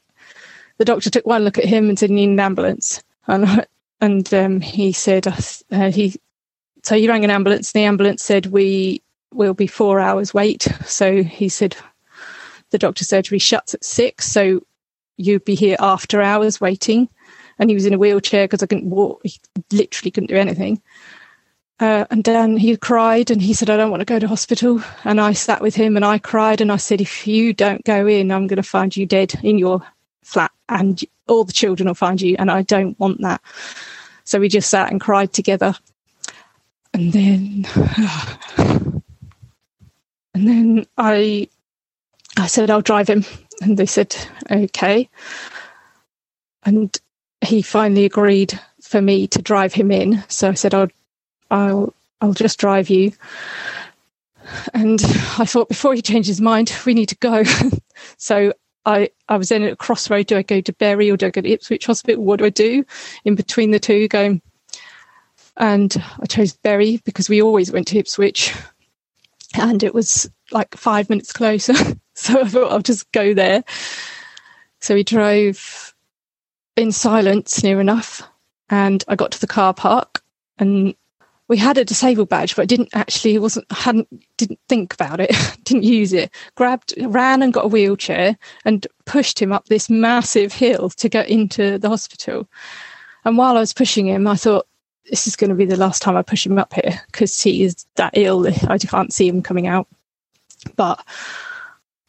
The doctor took one look at him and said, need an ambulance. And, and um, he said, uh, he, so he rang an ambulance. The ambulance said, we will be four hours wait. So he said, the doctor's surgery shuts at six. So you'd be here after hours waiting. And he was in a wheelchair because I couldn't walk. He literally couldn't do anything. Uh, and Dan, he cried and he said, I don't want to go to hospital. And I sat with him and I cried and I said, if you don't go in, I'm going to find you dead in your flat and all the children will find you. And I don't want that. So we just sat and cried together. And then, and then I, I said, I'll drive him. And they said, okay. And he finally agreed for me to drive him in. So I said, I'll I'll I'll just drive you. And I thought before he changed his mind, we need to go. so I, I was then at a crossroad. Do I go to Bury or do I go to Ipswich Hospital? What do I do in between the two? Going, and I chose Bury because we always went to Ipswich, and it was like five minutes closer. so I thought I'll just go there. So we drove in silence near enough, and I got to the car park, and we had a disabled badge, but didn't actually wasn't hadn't didn't think about it, didn't use it. Grabbed, ran and got a wheelchair and pushed him up this massive hill to get into the hospital. And while I was pushing him, I thought this is going to be the last time I push him up here because he is that ill. I can't see him coming out. But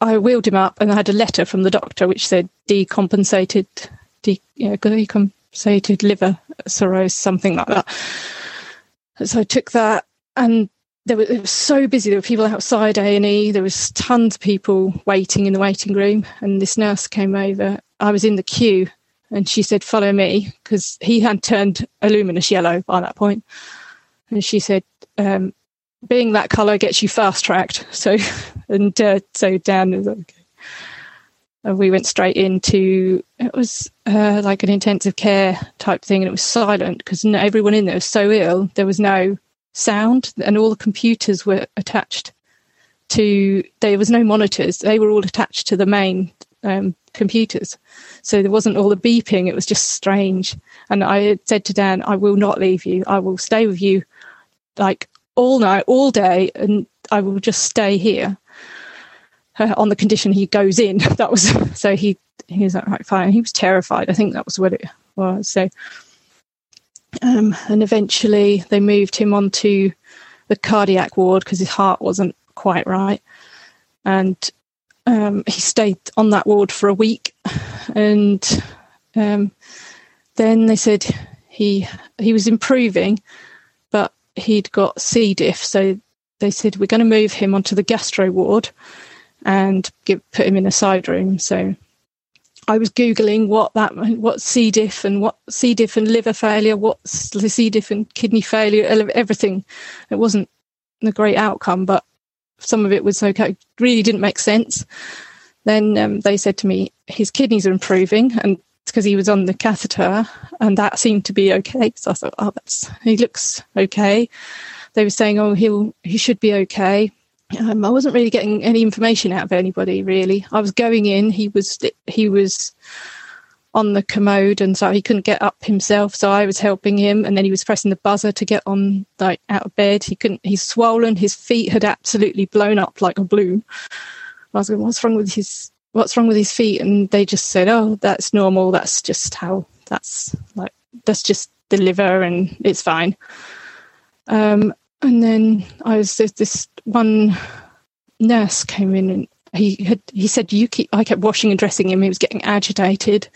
I wheeled him up, and I had a letter from the doctor which said decompensated, de, decompensated liver cirrhosis, something like that so I took that and there was, it was so busy. There were people outside A and E. There was tons of people waiting in the waiting room. And this nurse came over. I was in the queue, and she said, "Follow me," because he had turned a luminous yellow by that point. And she said, um, "Being that colour gets you fast tracked." So, and uh, so Dan was okay. We went straight into it was uh, like an intensive care type thing, and it was silent because everyone in there was so ill. There was no sound, and all the computers were attached to. There was no monitors; they were all attached to the main um, computers, so there wasn't all the beeping. It was just strange. And I said to Dan, "I will not leave you. I will stay with you, like all night, all day, and I will just stay here." Uh, on the condition he goes in. That was so he he was like right fine. He was terrified. I think that was what it was. So um, and eventually they moved him onto the cardiac ward because his heart wasn't quite right, and um, he stayed on that ward for a week, and um, then they said he he was improving, but he'd got C diff, so they said we're going to move him onto the gastro ward and give, put him in a side room. So I was googling what that what C diff and what C diff and liver failure, what's C diff and kidney failure, everything. It wasn't a great outcome, but some of it was okay. Really didn't make sense. Then um, they said to me, his kidneys are improving, and it's because he was on the catheter, and that seemed to be okay. So I thought, oh, that's he looks okay. They were saying, oh, he'll he should be okay um, I wasn't really getting any information out of anybody really. I was going in. He was he was on the commode, and so he couldn't get up himself. So I was helping him, and then he was pressing the buzzer to get on like out of bed. He couldn't. He's swollen. His feet had absolutely blown up like a balloon. I was going, "What's wrong with his What's wrong with his feet?" And they just said, "Oh, that's normal. That's just how. That's like that's just the liver, and it's fine." Um, and then I was this one nurse came in and he had he said you keep I kept washing and dressing him. He was getting agitated.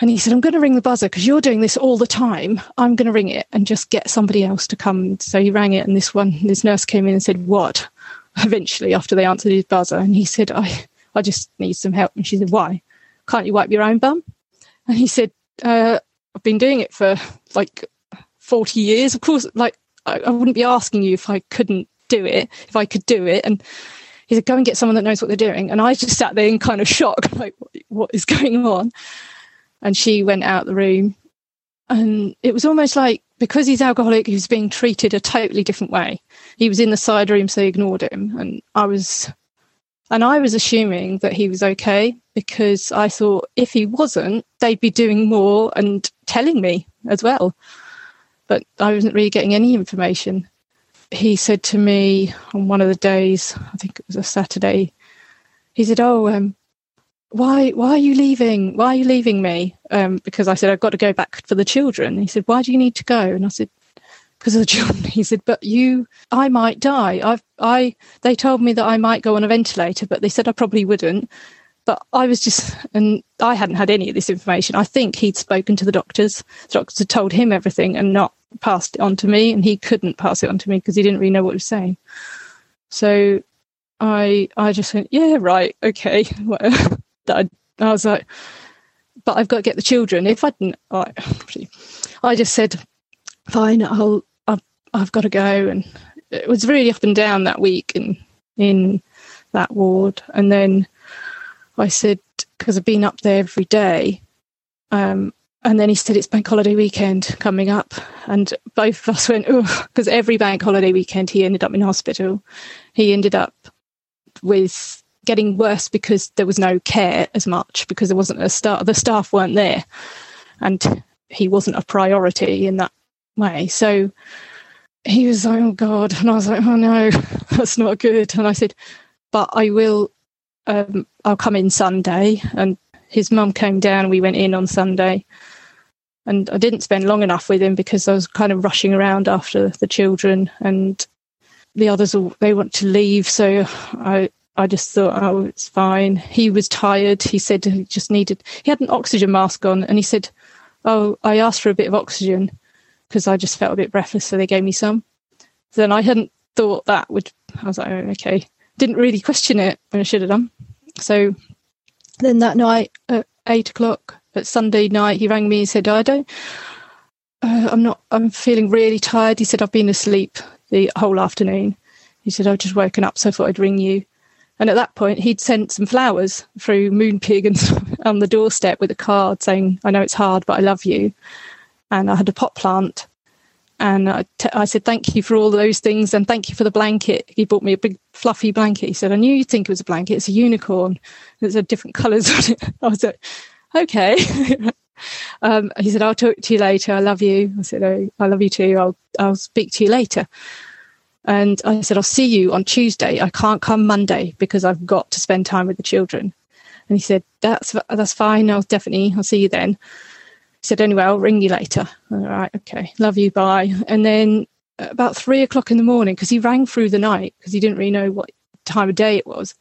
And he said, I'm going to ring the buzzer because you're doing this all the time. I'm going to ring it and just get somebody else to come. So he rang it, and this one, this nurse came in and said, What? Eventually, after they answered his buzzer, and he said, I, I just need some help. And she said, Why? Can't you wipe your own bum? And he said, uh, I've been doing it for like 40 years. Of course, like I, I wouldn't be asking you if I couldn't do it, if I could do it. And he said, go and get someone that knows what they're doing. And I just sat there in kind of shock, like, what is going on? And she went out the room. And it was almost like because he's alcoholic, he was being treated a totally different way. He was in the side room, so they ignored him. And I was, and I was assuming that he was okay because I thought if he wasn't, they'd be doing more and telling me as well but I wasn't really getting any information. He said to me on one of the days, I think it was a Saturday, he said, "Oh, um, why why are you leaving? Why are you leaving me?" Um, because I said I've got to go back for the children. He said, "Why do you need to go?" And I said, "Because of the children." He said, "But you, I might die. I've I, they told me that I might go on a ventilator, but they said I probably wouldn't." But I was just, and I hadn't had any of this information. I think he'd spoken to the doctors. The doctors had told him everything and not passed it on to me, and he couldn't pass it on to me because he didn't really know what he was saying. So I I just went, yeah, right, okay. I, I was like, but I've got to get the children. If I didn't, I, I just said, fine, I'll, I've, I've got to go. And it was really up and down that week in in that ward. And then I said, because I've been up there every day, um, and then he said it's bank holiday weekend coming up, and both of us went, oh, because every bank holiday weekend he ended up in hospital. He ended up with getting worse because there was no care as much because there wasn't a staff, the staff weren't there, and he wasn't a priority in that way. So he was like, "Oh God," and I was like, "Oh no, that's not good." And I said, "But I will. Um, I'll come in Sunday." And his mum came down. We went in on Sunday, and I didn't spend long enough with him because I was kind of rushing around after the children, and the others they want to leave. So I I just thought, oh, it's fine. He was tired. He said he just needed. He had an oxygen mask on, and he said, "Oh, I asked for a bit of oxygen." because I just felt a bit breathless, so they gave me some. Then I hadn't thought that would. I was like, oh, okay. Didn't really question it when I should have done. So then that night at eight o'clock at Sunday night, he rang me and said, "I don't. Uh, I'm not. I'm feeling really tired." He said, "I've been asleep the whole afternoon." He said, "I've just woken up, so I thought I'd ring you." And at that point, he'd sent some flowers through Moonpig and on the doorstep with a card saying, "I know it's hard, but I love you." and I had a pot plant. And I, t- I said, Thank you for all those things and thank you for the blanket. He bought me a big fluffy blanket. He said, I knew you'd think it was a blanket. It's a unicorn. There's a different colours on it. I was like, Okay. um, he said, I'll talk to you later. I love you. I said, Oh, I love you too. I'll, I'll speak to you later. And I said, I'll see you on Tuesday. I can't come Monday because I've got to spend time with the children. And he said, that's, that's fine. I'll definitely, I'll see you then He said, anyway, I'll ring you later. All right, okay, love you, bye. And then about three o'clock in the morning, because he rang through the night because he didn't really know what time of day it was.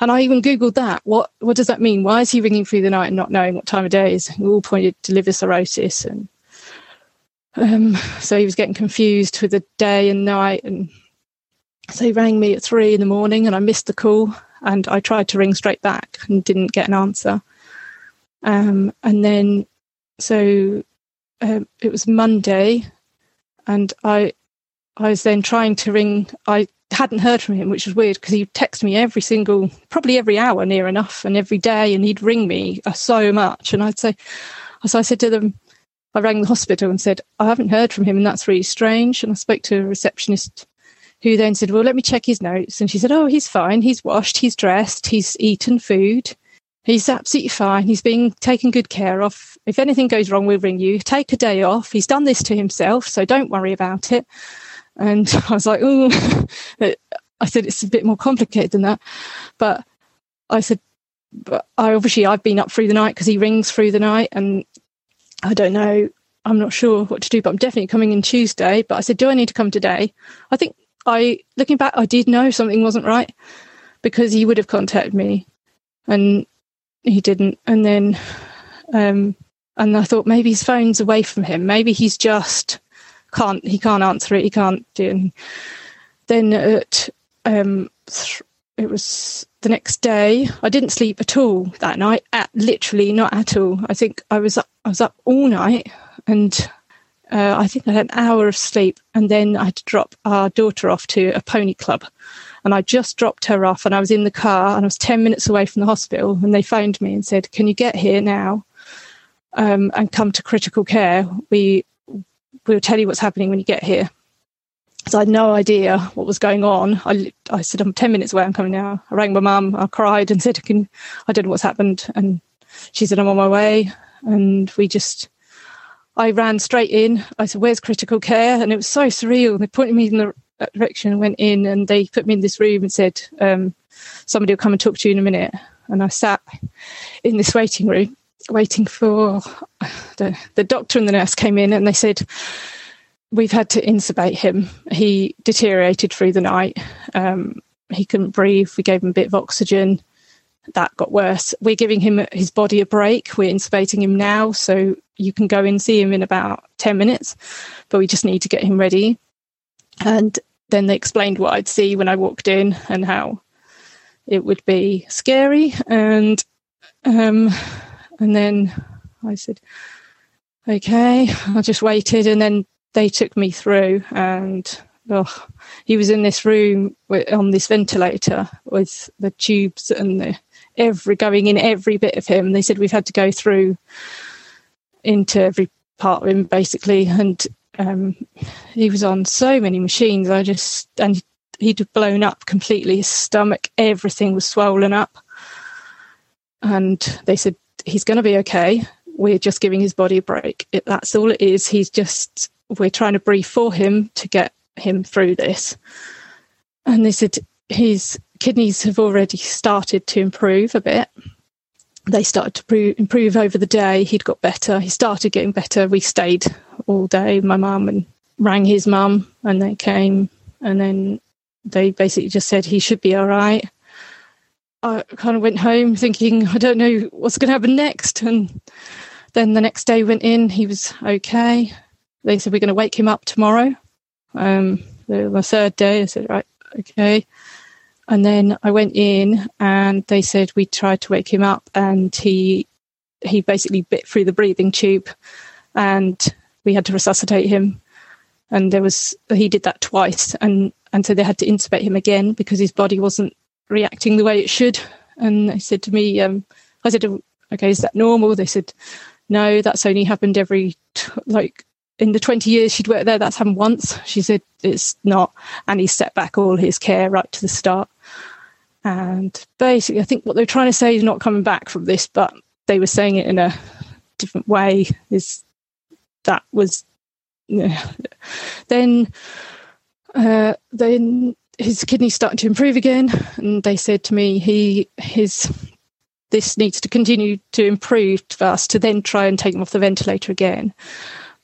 And I even Googled that. What what does that mean? Why is he ringing through the night and not knowing what time of day is? We all pointed to liver cirrhosis. And um, so he was getting confused with the day and night. And so he rang me at three in the morning and I missed the call. And I tried to ring straight back and didn't get an answer. Um, and then so um, it was Monday, and I I was then trying to ring. I hadn't heard from him, which was weird because he'd text me every single, probably every hour, near enough, and every day, and he'd ring me uh, so much. And I'd say, so I said to them, I rang the hospital and said I haven't heard from him, and that's really strange. And I spoke to a receptionist who then said, Well, let me check his notes. And she said, Oh, he's fine. He's washed, he's dressed, he's eaten food. He's absolutely fine. He's being taken good care of. If anything goes wrong, we'll ring you. Take a day off. He's done this to himself, so don't worry about it. And I was like, oh, I said it's a bit more complicated than that. But I said, but I obviously I've been up through the night because he rings through the night, and I don't know. I'm not sure what to do, but I'm definitely coming in Tuesday. But I said, do I need to come today? I think I, looking back, I did know something wasn't right because he would have contacted me, and he didn't. And then, um, and I thought maybe his phone's away from him. Maybe he's just can't, he can't answer it. He can't do then at, um, th- it was the next day. I didn't sleep at all that night. At literally not at all. I think I was up, I was up all night, and uh, I think I had an hour of sleep, and then I had to drop our daughter off to a pony club and I just dropped her off and I was in the car and I was 10 minutes away from the hospital and they phoned me and said, Can you get here now um, and come to critical care? We, we'll tell you what's happening when you get here. So I had no idea what was going on. I, I said, I'm 10 minutes away, I'm coming now. I rang my mum, I cried and said, Can, I don't know what's happened. And she said, I'm on my way. And we just, I ran straight in. I said, Where's critical care? And it was so surreal. They pointed me in the direction, and went in, and they put me in this room and said, um, "Somebody will come and talk to you in a minute." And I sat in this waiting room, waiting for the, the doctor and the nurse came in, and they said, "We've had to intubate him. He deteriorated through the night. Um, he couldn't breathe. We gave him a bit of oxygen." That got worse. We're giving him his body a break. We're intubating him now, so you can go and see him in about 10 minutes, but we just need to get him ready. And then they explained what I'd see when I walked in and how it would be scary. And um, and then I said, okay, I just waited. And then they took me through and oh, he was in this room with, on this ventilator with the tubes and the every going in every bit of him. They said we've had to go through into every part of him basically and um, he was on so many machines. I just and he'd blown up completely. His stomach, everything was swollen up, and they said he's going to be okay. We're just giving his body a break. It, that's all it is. He's just we're trying to breathe for him to get him through this. And they said his kidneys have already started to improve a bit. They started to improve over the day. He'd got better. He started getting better. We stayed all day, my mum, and rang his mum, and they came. And then they basically just said he should be all right. I kind of went home thinking, I don't know what's going to happen next. And then the next day went in, he was okay. They said, We're going to wake him up tomorrow. Um, the, the third day, I said, Right, okay. And then I went in and they said we tried to wake him up and he he basically bit through the breathing tube and we had to resuscitate him. And there was he did that twice and and so they had to intubate him again because his body wasn't reacting the way it should. And they said to me, um, I said, okay, is that normal? They said, no, that's only happened every, t- like, in the 20 years she'd worked there, that's happened once. She said, it's not. And he set back all his care right to the start. And basically, I think what they're trying to say is not coming back from this, but they were saying it in a different way. Is that was yeah. then uh, then his kidneys started to improve again, and they said to me he his this needs to continue to improve for us to then try and take him off the ventilator again.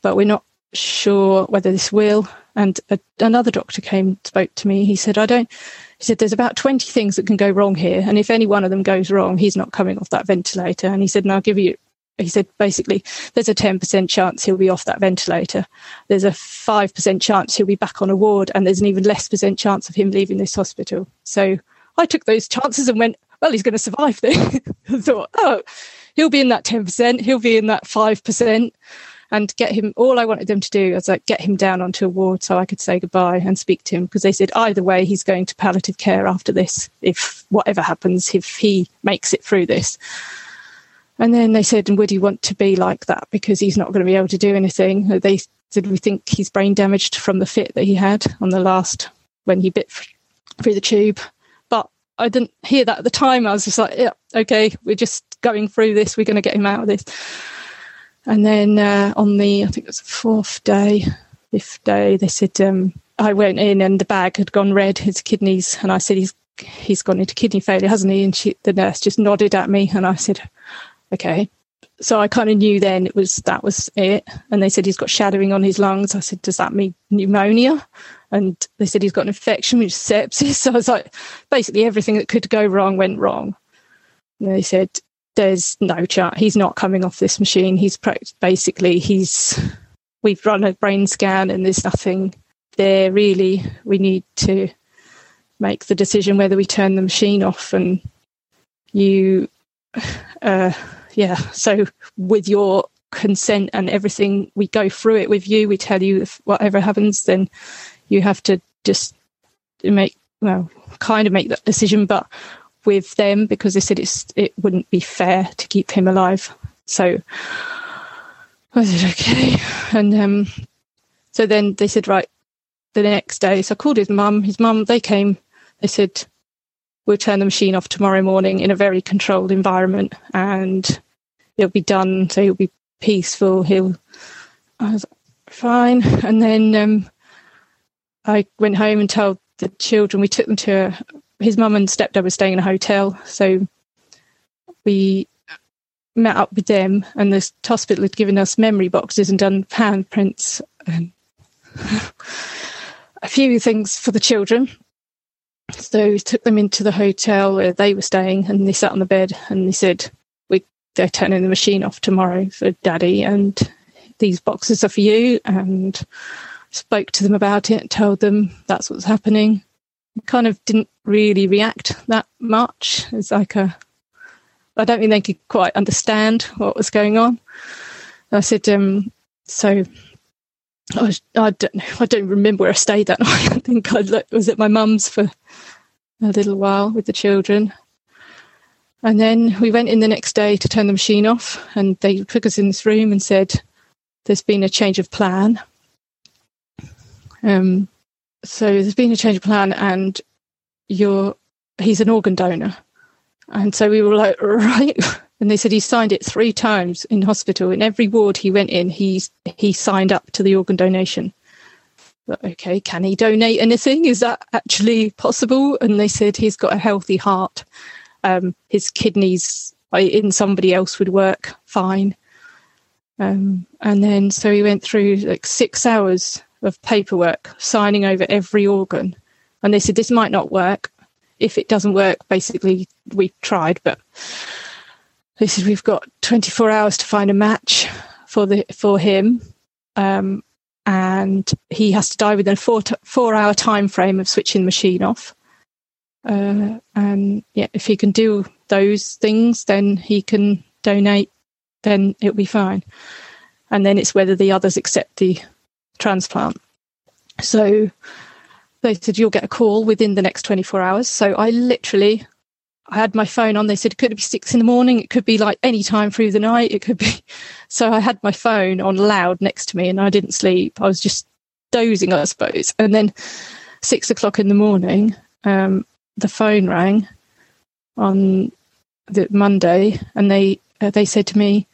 But we're not sure whether this will. And a, another doctor came spoke to me. He said, "I don't." He said, "There's about twenty things that can go wrong here, and if any one of them goes wrong, he's not coming off that ventilator." And he said, "And I'll give you he said basically there's a 10% chance he'll be off that ventilator. There's a 5% chance he'll be back on a ward and there's an even less percent chance of him leaving this hospital. So i took those chances and went well he's going to survive then. Thought oh he'll be in that 10% he'll be in that 5% and get him all i wanted them to do was like get him down onto a ward so i could say goodbye and speak to him. Because they said either way he's going to palliative care after this if whatever happens if he makes it through this and then they said, and would he want to be like that because he's not going to be able to do anything? They said, we think he's brain damaged from the fit that he had on the last when he bit through the tube. But I didn't hear that at the time. I was just like, yeah, okay, we're just going through this. We're going to get him out of this. And then uh, on the, I think it was the fourth day, fifth day, they said, um, I went in and the bag had gone red, his kidneys. And I said, he's he's gone into kidney failure, hasn't he? And she, the nurse just nodded at me. And I said, okay. So I kind of knew then it was that was it. And they said he's got shadowing on his lungs. I said, does that mean pneumonia? And they said he's got an infection, which is sepsis. So I was like, basically everything that could go wrong went wrong. And they said, there's no chance. He's not coming off this machine. He's basically, he's, we've run a brain scan and there's nothing there really. We need to make the decision whether we turn the machine off and you uh, yeah, so with your consent and everything, we go through it with you. We tell you if whatever happens, then you have to just make well, kind of make that decision, but with them because they said it's it wouldn't be fair to keep him alive. So I said okay, and um, so then they said right the next day. So I called his mum. His mum they came. They said we'll turn the machine off tomorrow morning in a very controlled environment and it'll be done. So he'll be peaceful. He'll, I was fine. And then um, I went home and told the children, we took them to a, his mum and stepdad were staying in a hotel. So we met up with them and the hospital had given us memory boxes and done handprints and a few things for the children so we took them into the hotel where they were staying and they sat on the bed and they said, we, they're turning the machine off tomorrow for daddy and these boxes are for you. And spoke to them about it, told them that's what's happening. Kind of didn't really react that much. It's like a, I don't think they could quite understand what was going on. I said, um, so I, I don't know. I don't remember where I stayed that night. I think I was at my mum's for a little while with the children. And then we went in the next day to turn the machine off, and they took us in this room and said, There's been a change of plan. Um, so there's been a change of plan, and you're he's an organ donor. And so we were like, Right. And they said he signed it three times in hospital. In every ward he went in, he he signed up to the organ donation. But okay, can he donate anything? Is that actually possible? And they said he's got a healthy heart. Um, his kidneys in somebody else would work fine. Um, and then so he went through like six hours of paperwork, signing over every organ. And they said this might not work. If it doesn't work, basically we've tried, but they said we've got 24 hours to find a match for the for him. Um, and he has to die within a four t- four hour time frame of switching the machine off. Uh, and yeah, if he can do those things, then he can donate. Then it'll be fine. And then it's whether the others accept the transplant. So they said you'll get a call within the next 24 hours. So I literally I had my phone on. They said it could be six in the morning. It could be like any time through the night. It could be. So I had my phone on loud next to me and I didn't sleep. I was just dozing, I suppose. And then six o'clock in the morning, um, the phone rang on the Monday and they, uh, they said to me,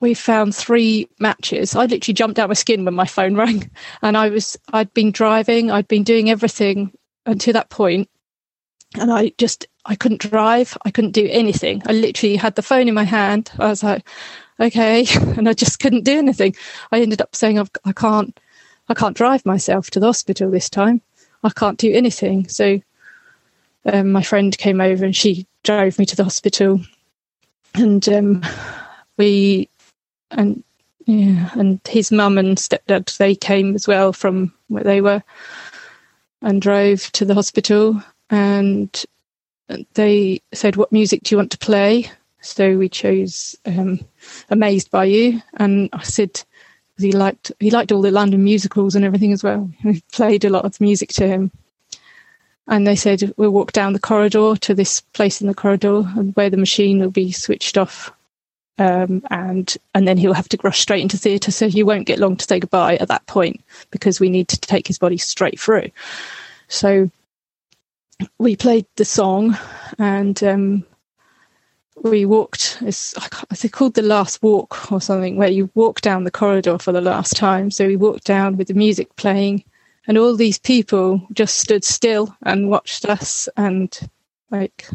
we found three matches. I literally jumped out my skin when my phone rang and I was, I'd been driving. I'd been doing everything until that point and I just I couldn't drive. I couldn't do anything. I literally had the phone in my hand. I was like, okay, and I just couldn't do anything. I ended up saying I've, I can't I can't drive myself to the hospital this time. I can't do anything. So um, my friend came over and she drove me to the hospital, and um, we and yeah, and his mum and stepdad they came as well from where they were and drove to the hospital and they said, "What music do you want to play?" So we chose um, "Amazed by You," and I said he liked he liked all the London musicals and everything as well. We played a lot of music to him, and they said we'll walk down the corridor to this place in the corridor where the machine will be switched off, um, and and then he'll have to rush straight into theatre, so he won't get long to say goodbye at that point because we need to take his body straight through. So we played the song and um, we walked it's called the last walk or something where you walk down the corridor for the last time. So we walked down with the music playing and all these people just stood still and watched us and like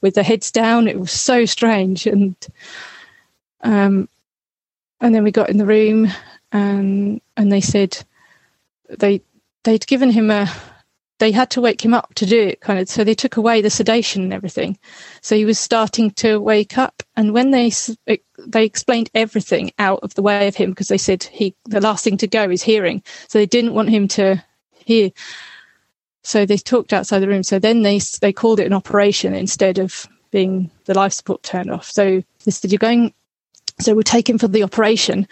with their heads down. It was so strange and um and then we got in the room and and they said they they'd given him a they had to wake him up to do it kind of so they took away the sedation and everything. So he was starting to wake up and when they they explained everything out of the way of him because they said he the last thing to go is hearing. So they didn't want him to hear. So they talked outside the room. So then they they called it an operation instead of being the life support turned off. So they said you're going so we'll take him for the operation.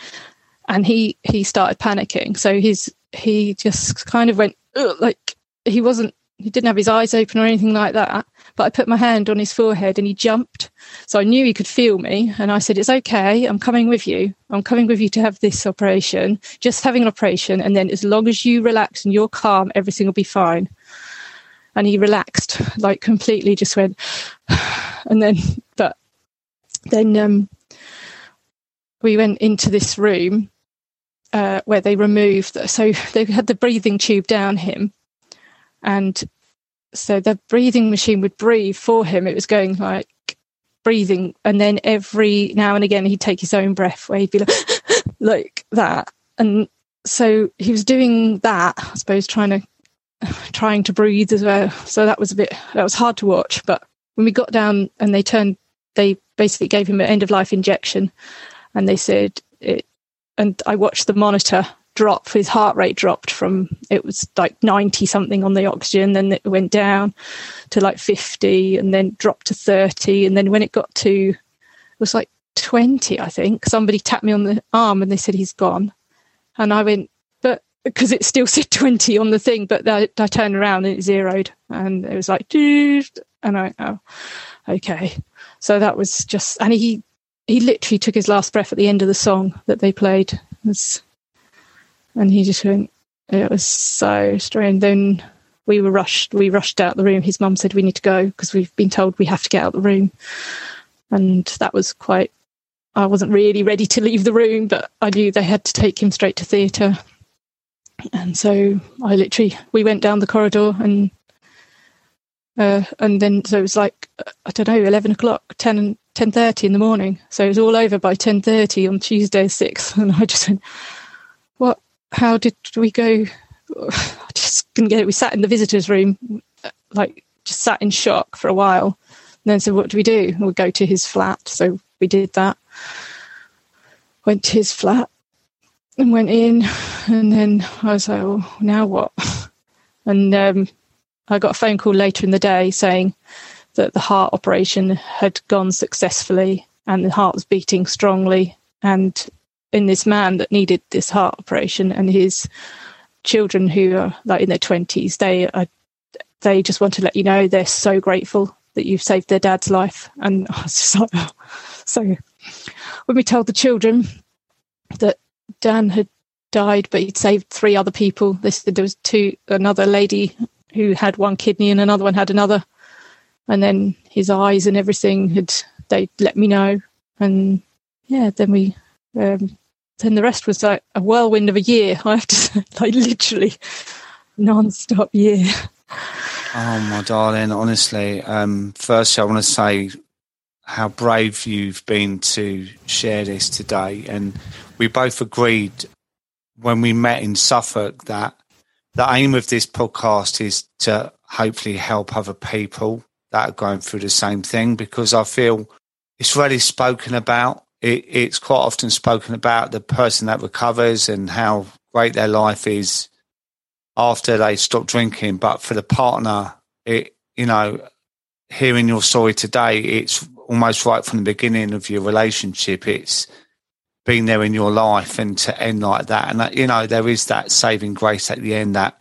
And he he started panicking. So he's he just kind of went like he wasn't he didn't have his eyes open or anything like that but i put my hand on his forehead and he jumped. So i knew he could feel me and i said it's okay i'm coming with you. I'm coming with you to have this operation. Just having an operation and then as long as you relax and you're calm everything will be fine. And he relaxed like completely just went and then but then um we went into this room uh, where they removed so they had the breathing tube down him and so the breathing machine would breathe for him. It was going like breathing, and then every now and again he'd take his own breath, where he'd be like, like that. And so he was doing that, I suppose, trying to trying to breathe as well. So that was a bit that was hard to watch. But when we got down and they turned, they basically gave him an end of life injection, and they said it. And I watched the monitor drop his heart rate dropped from it was like 90 something on the oxygen then it went down to like 50 and then dropped to 30 and then when it got to it was like 20 i think. Somebody tapped me on the arm and they said he's gone. And i went but because it still said 20 on the thing but I, I turned around and it zeroed and it was like dude. And i oh okay. So that was just and he he literally took his last breath at the end of the song that they played. It was and he just went. It was so strange. Then we were rushed. We rushed out the room. His mum said we need to go because we've been told we have to get out the room, and that was quite. I wasn't really ready to leave the room, but I knew they had to take him straight to theatre. And so I literally we went down the corridor and uh, and then so it was like I don't know eleven o'clock, ten ten thirty in the morning. So it was all over by ten thirty on Tuesday sixth, and I just went, "What? How did we go?" I just couldn't get it. We sat in the visitors' room, like just sat in shock for a while. And then said, "What do we do?" we go to his flat. So we did that. Went to his flat and went in, and then I was like, "Well, now what?" And um, I got a phone call later in the day saying that the heart operation had gone successfully and the heart was beating strongly. And in this man that needed this heart operation and his children who are like in their twenties, they are, they just want to let you know they're so grateful that you've saved their dad's life. And I was just like, oh. so when we told the children that Dan had died, but he'd saved three other people, this there was two another lady who had one kidney and another one had another. And then his eyes and everything had they let me know, and yeah, then we um, then the rest was like a whirlwind of a year. I have to say, like literally non-stop year. Oh my darling, honestly, um, first I want to say how brave you've been to share this today, and we both agreed when we met in Suffolk that the aim of this podcast is to hopefully help other people that are going through the same thing because I feel it's really spoken about. It, it's quite often spoken about the person that recovers and how great their life is after they stop drinking. But for the partner, it, you know, hearing your story today, it's almost right from the beginning of your relationship. It's been there in your life and to end like that. And, you know, there is that saving grace at the end that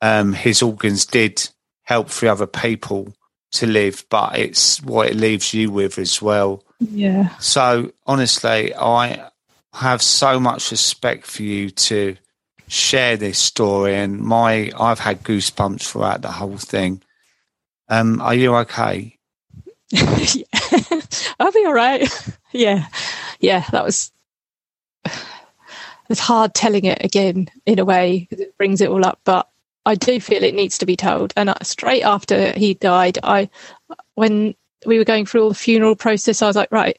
um, his organs did help for other people to live, but it's what it leaves you with as well. Yeah. So honestly, I have so much respect for you to share this story and my I've had goosebumps throughout the whole thing. Um, are you okay? yeah. I'll be all right. yeah. Yeah, that was it's hard telling it again in a way because it brings it all up, but I do feel it needs to be told. And straight after he died, I, when we were going through all the funeral process, I was like, right,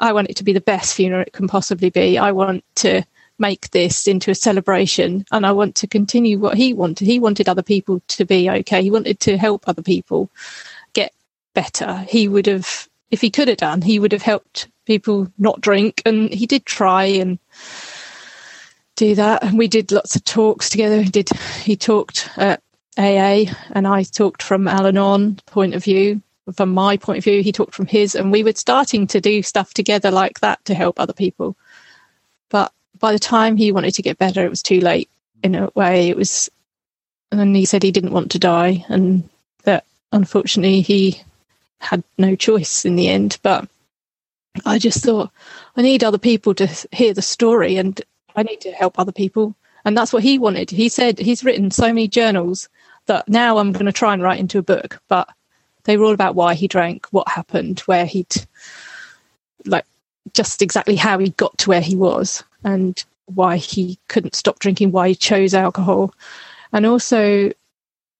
I want it to be the best funeral it can possibly be. I want to make this into a celebration and I want to continue what he wanted. He wanted other people to be okay. He wanted to help other people get better. He would have, if he could have done, he would have helped people not drink. And he did try and do that. And we did lots of talks together. He did. He talked at AA, and I talked from Al-Anon point of view. From my point of view, he talked from his, and we were starting to do stuff together like that to help other people. But by the time he wanted to get better, it was too late. In a way, it was, and he said he didn't want to die, and that unfortunately he had no choice in the end. But I just thought I need other people to hear the story and I need to help other people. And that's what he wanted. He said he's written so many journals that now I'm going to try and write into a book, but they were all about why he drank, what happened, where he'd like just exactly how he got to where he was and why he couldn't stop drinking, why he chose alcohol. And also,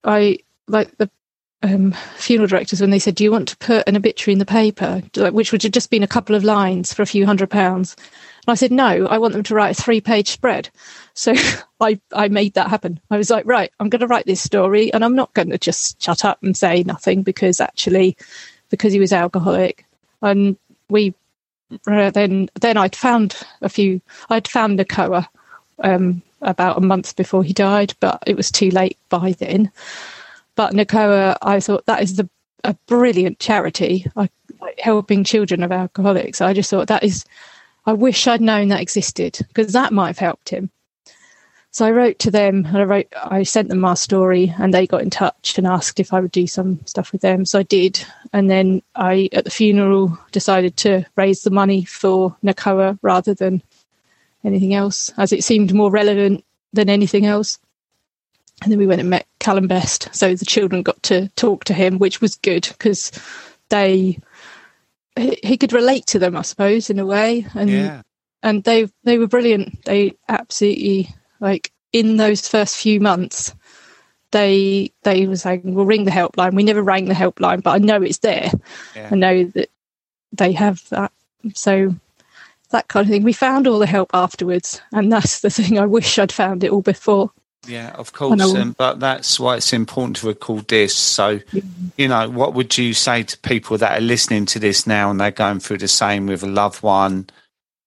I like the um, funeral directors when they said, Do you want to put an obituary in the paper, which would have just been a couple of lines for a few hundred pounds? I said, no, I want them to write a three page spread. So I, I made that happen. I was like, right, I'm going to write this story and I'm not going to just shut up and say nothing because actually, because he was alcoholic. And we uh, then, then I'd found a few, I'd found NACOA um, about a month before he died, but it was too late by then. But NACOA, I thought that is the a brilliant charity, like helping children of alcoholics. I just thought that is I wish I'd known that existed because that might have helped him. So I wrote to them and I wrote, I sent them my story and they got in touch and asked if I would do some stuff with them. So I did. And then I, at the funeral, decided to raise the money for NACOA rather than anything else, as it seemed more relevant than anything else. And then we went and met Callum Best. So the children got to talk to him, which was good because they he could relate to them, I suppose, in a way. And yeah. and they they were brilliant. They absolutely like in those first few months, they they were saying, "We'll ring the helpline." We never rang the helpline, but I know it's there. Yeah. I know that they have that. So that kind of thing. We found all the help afterwards, and that's the thing. I wish I'd found it all before. Yeah, of course, um, but that's why it's important to record this. So, you know, what would you say to people that are listening to this now and they're going through the same with a loved one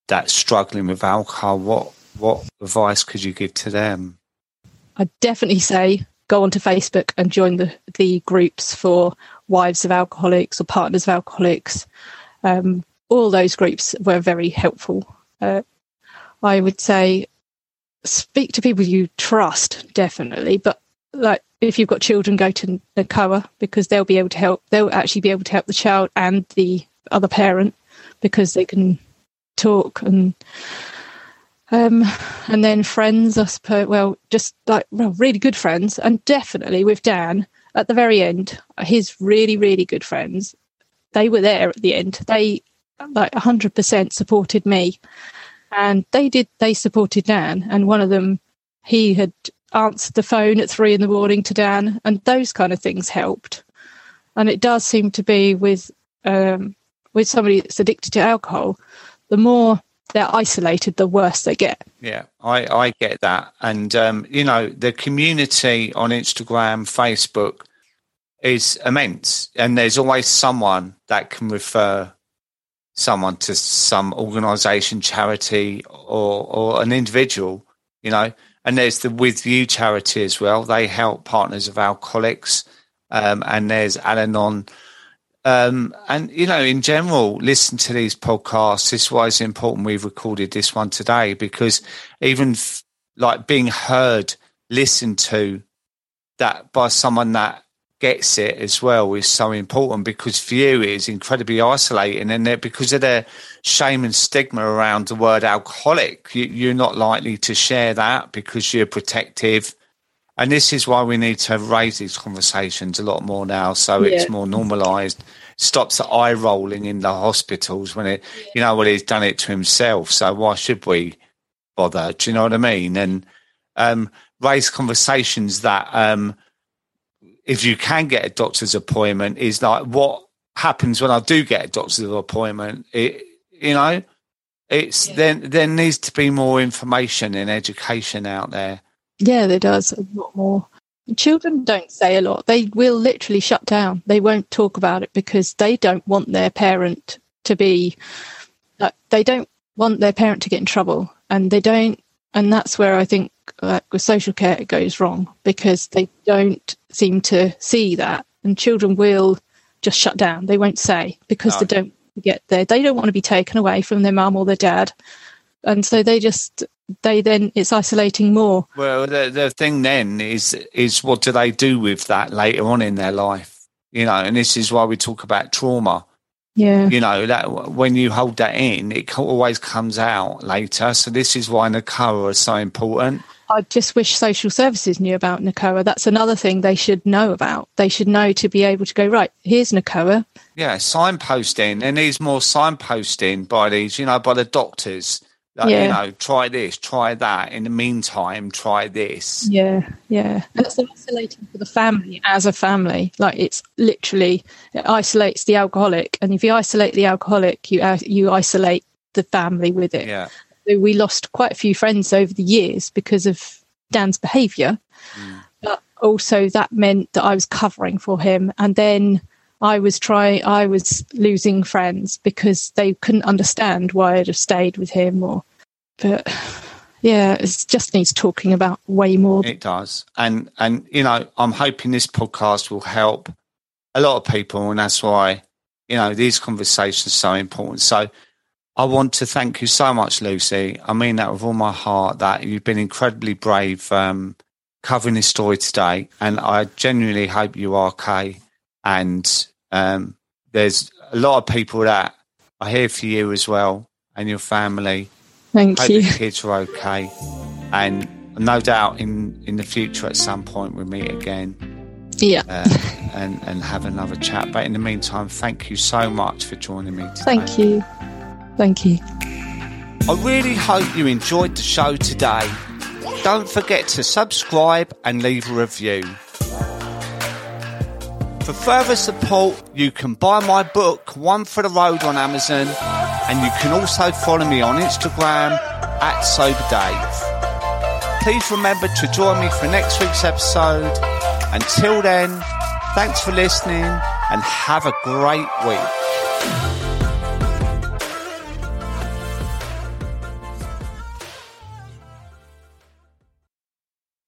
that's struggling with alcohol? What what advice could you give to them? I'd definitely say go onto Facebook and join the the groups for wives of alcoholics or partners of alcoholics. Um, all those groups were very helpful. Uh, I would say speak to people you trust, definitely, but like if you've got children, go to NACOA because they'll be able to help. They'll actually be able to help the child and the other parent because they can talk and um, and then friends, I suppose. Well, just like well, really good friends, and definitely with Dan at the very end, his really really good friends. They were there at the end. They like hundred percent supported me, and they did. They supported Dan, and one of them, he had answered the phone at three in the morning to Dan, and those kind of things helped. And it does seem to be with um, with somebody that's addicted to alcohol, the more they're isolated, the worse they get. Yeah, I, I get that. And, um, you know, the community on Instagram, Facebook is immense. And there's always someone that can refer someone to some organization, charity, or, or an individual, you know. And there's the With You charity as well. They help partners of alcoholics. Um, and there's Al Anon um, and you know, in general, listen to these podcasts. This is why it's important we've recorded this one today because even f- like being heard, listened to, that by someone that gets it as well is so important because for you it is incredibly isolating and because of the shame and stigma around the word alcoholic you, you're not likely to share that because you're protective. And this is why we need to raise these conversations a lot more now so yeah. it's more normalized. Stops the eye rolling in the hospitals when it yeah. you know well he's done it to himself so why should we bother? Do you know what i mean? And um, raise conversations that um, if you can get a doctor's appointment is like what happens when i do get a doctor's appointment it you know it's yeah. then there needs to be more information and education out there yeah, there does a lot more. Children don't say a lot. They will literally shut down. They won't talk about it because they don't want their parent to be. Uh, they don't want their parent to get in trouble, and they don't. And that's where I think like with social care it goes wrong because they don't seem to see that, and children will just shut down. They won't say because no. they don't get there. They don't want to be taken away from their mum or their dad, and so they just they then it's isolating more. Well, the the thing then is is what do they do with that later on in their life? You know, and this is why we talk about trauma. Yeah. You know, that when you hold that in, it always comes out later. So this is why NACOA is so important. I just wish social services knew about NACOA. That's another thing they should know about. They should know to be able to go, right, here's NACOA. Yeah, signposting. There needs more signposting by these, you know, by the doctors like, yeah. you know, try this, try that. In the meantime, try this. Yeah, yeah. And it's isolating for the family as a family. Like it's literally it isolates the alcoholic, and if you isolate the alcoholic, you uh, you isolate the family with it. Yeah. So we lost quite a few friends over the years because of Dan's behaviour, mm. but also that meant that I was covering for him, and then I was trying, I was losing friends because they couldn't understand why I'd have stayed with him or, but yeah, it just needs talking about way more. It does. And, and, you know, I'm hoping this podcast will help a lot of people. And that's why, you know, these conversations are so important. So I want to thank you so much, Lucy. I mean that with all my heart that you've been incredibly brave, um, covering this story today. And I genuinely hope you are okay. And um, there's a lot of people that are here for you as well and your family. Thank Hope you. The kids are okay, and no doubt in in the future at some point we'll meet again. Yeah. Uh, and and have another chat. But in the meantime, thank you so much for joining me today. Thank you. Thank you. I really hope you enjoyed the show today. Don't forget to subscribe and leave a review. For further support, you can buy my book, One for the Road, on Amazon, and you can also follow me on Instagram at Sober Dave. Please remember to join me for next week's episode. Until then, thanks for listening and have a great week.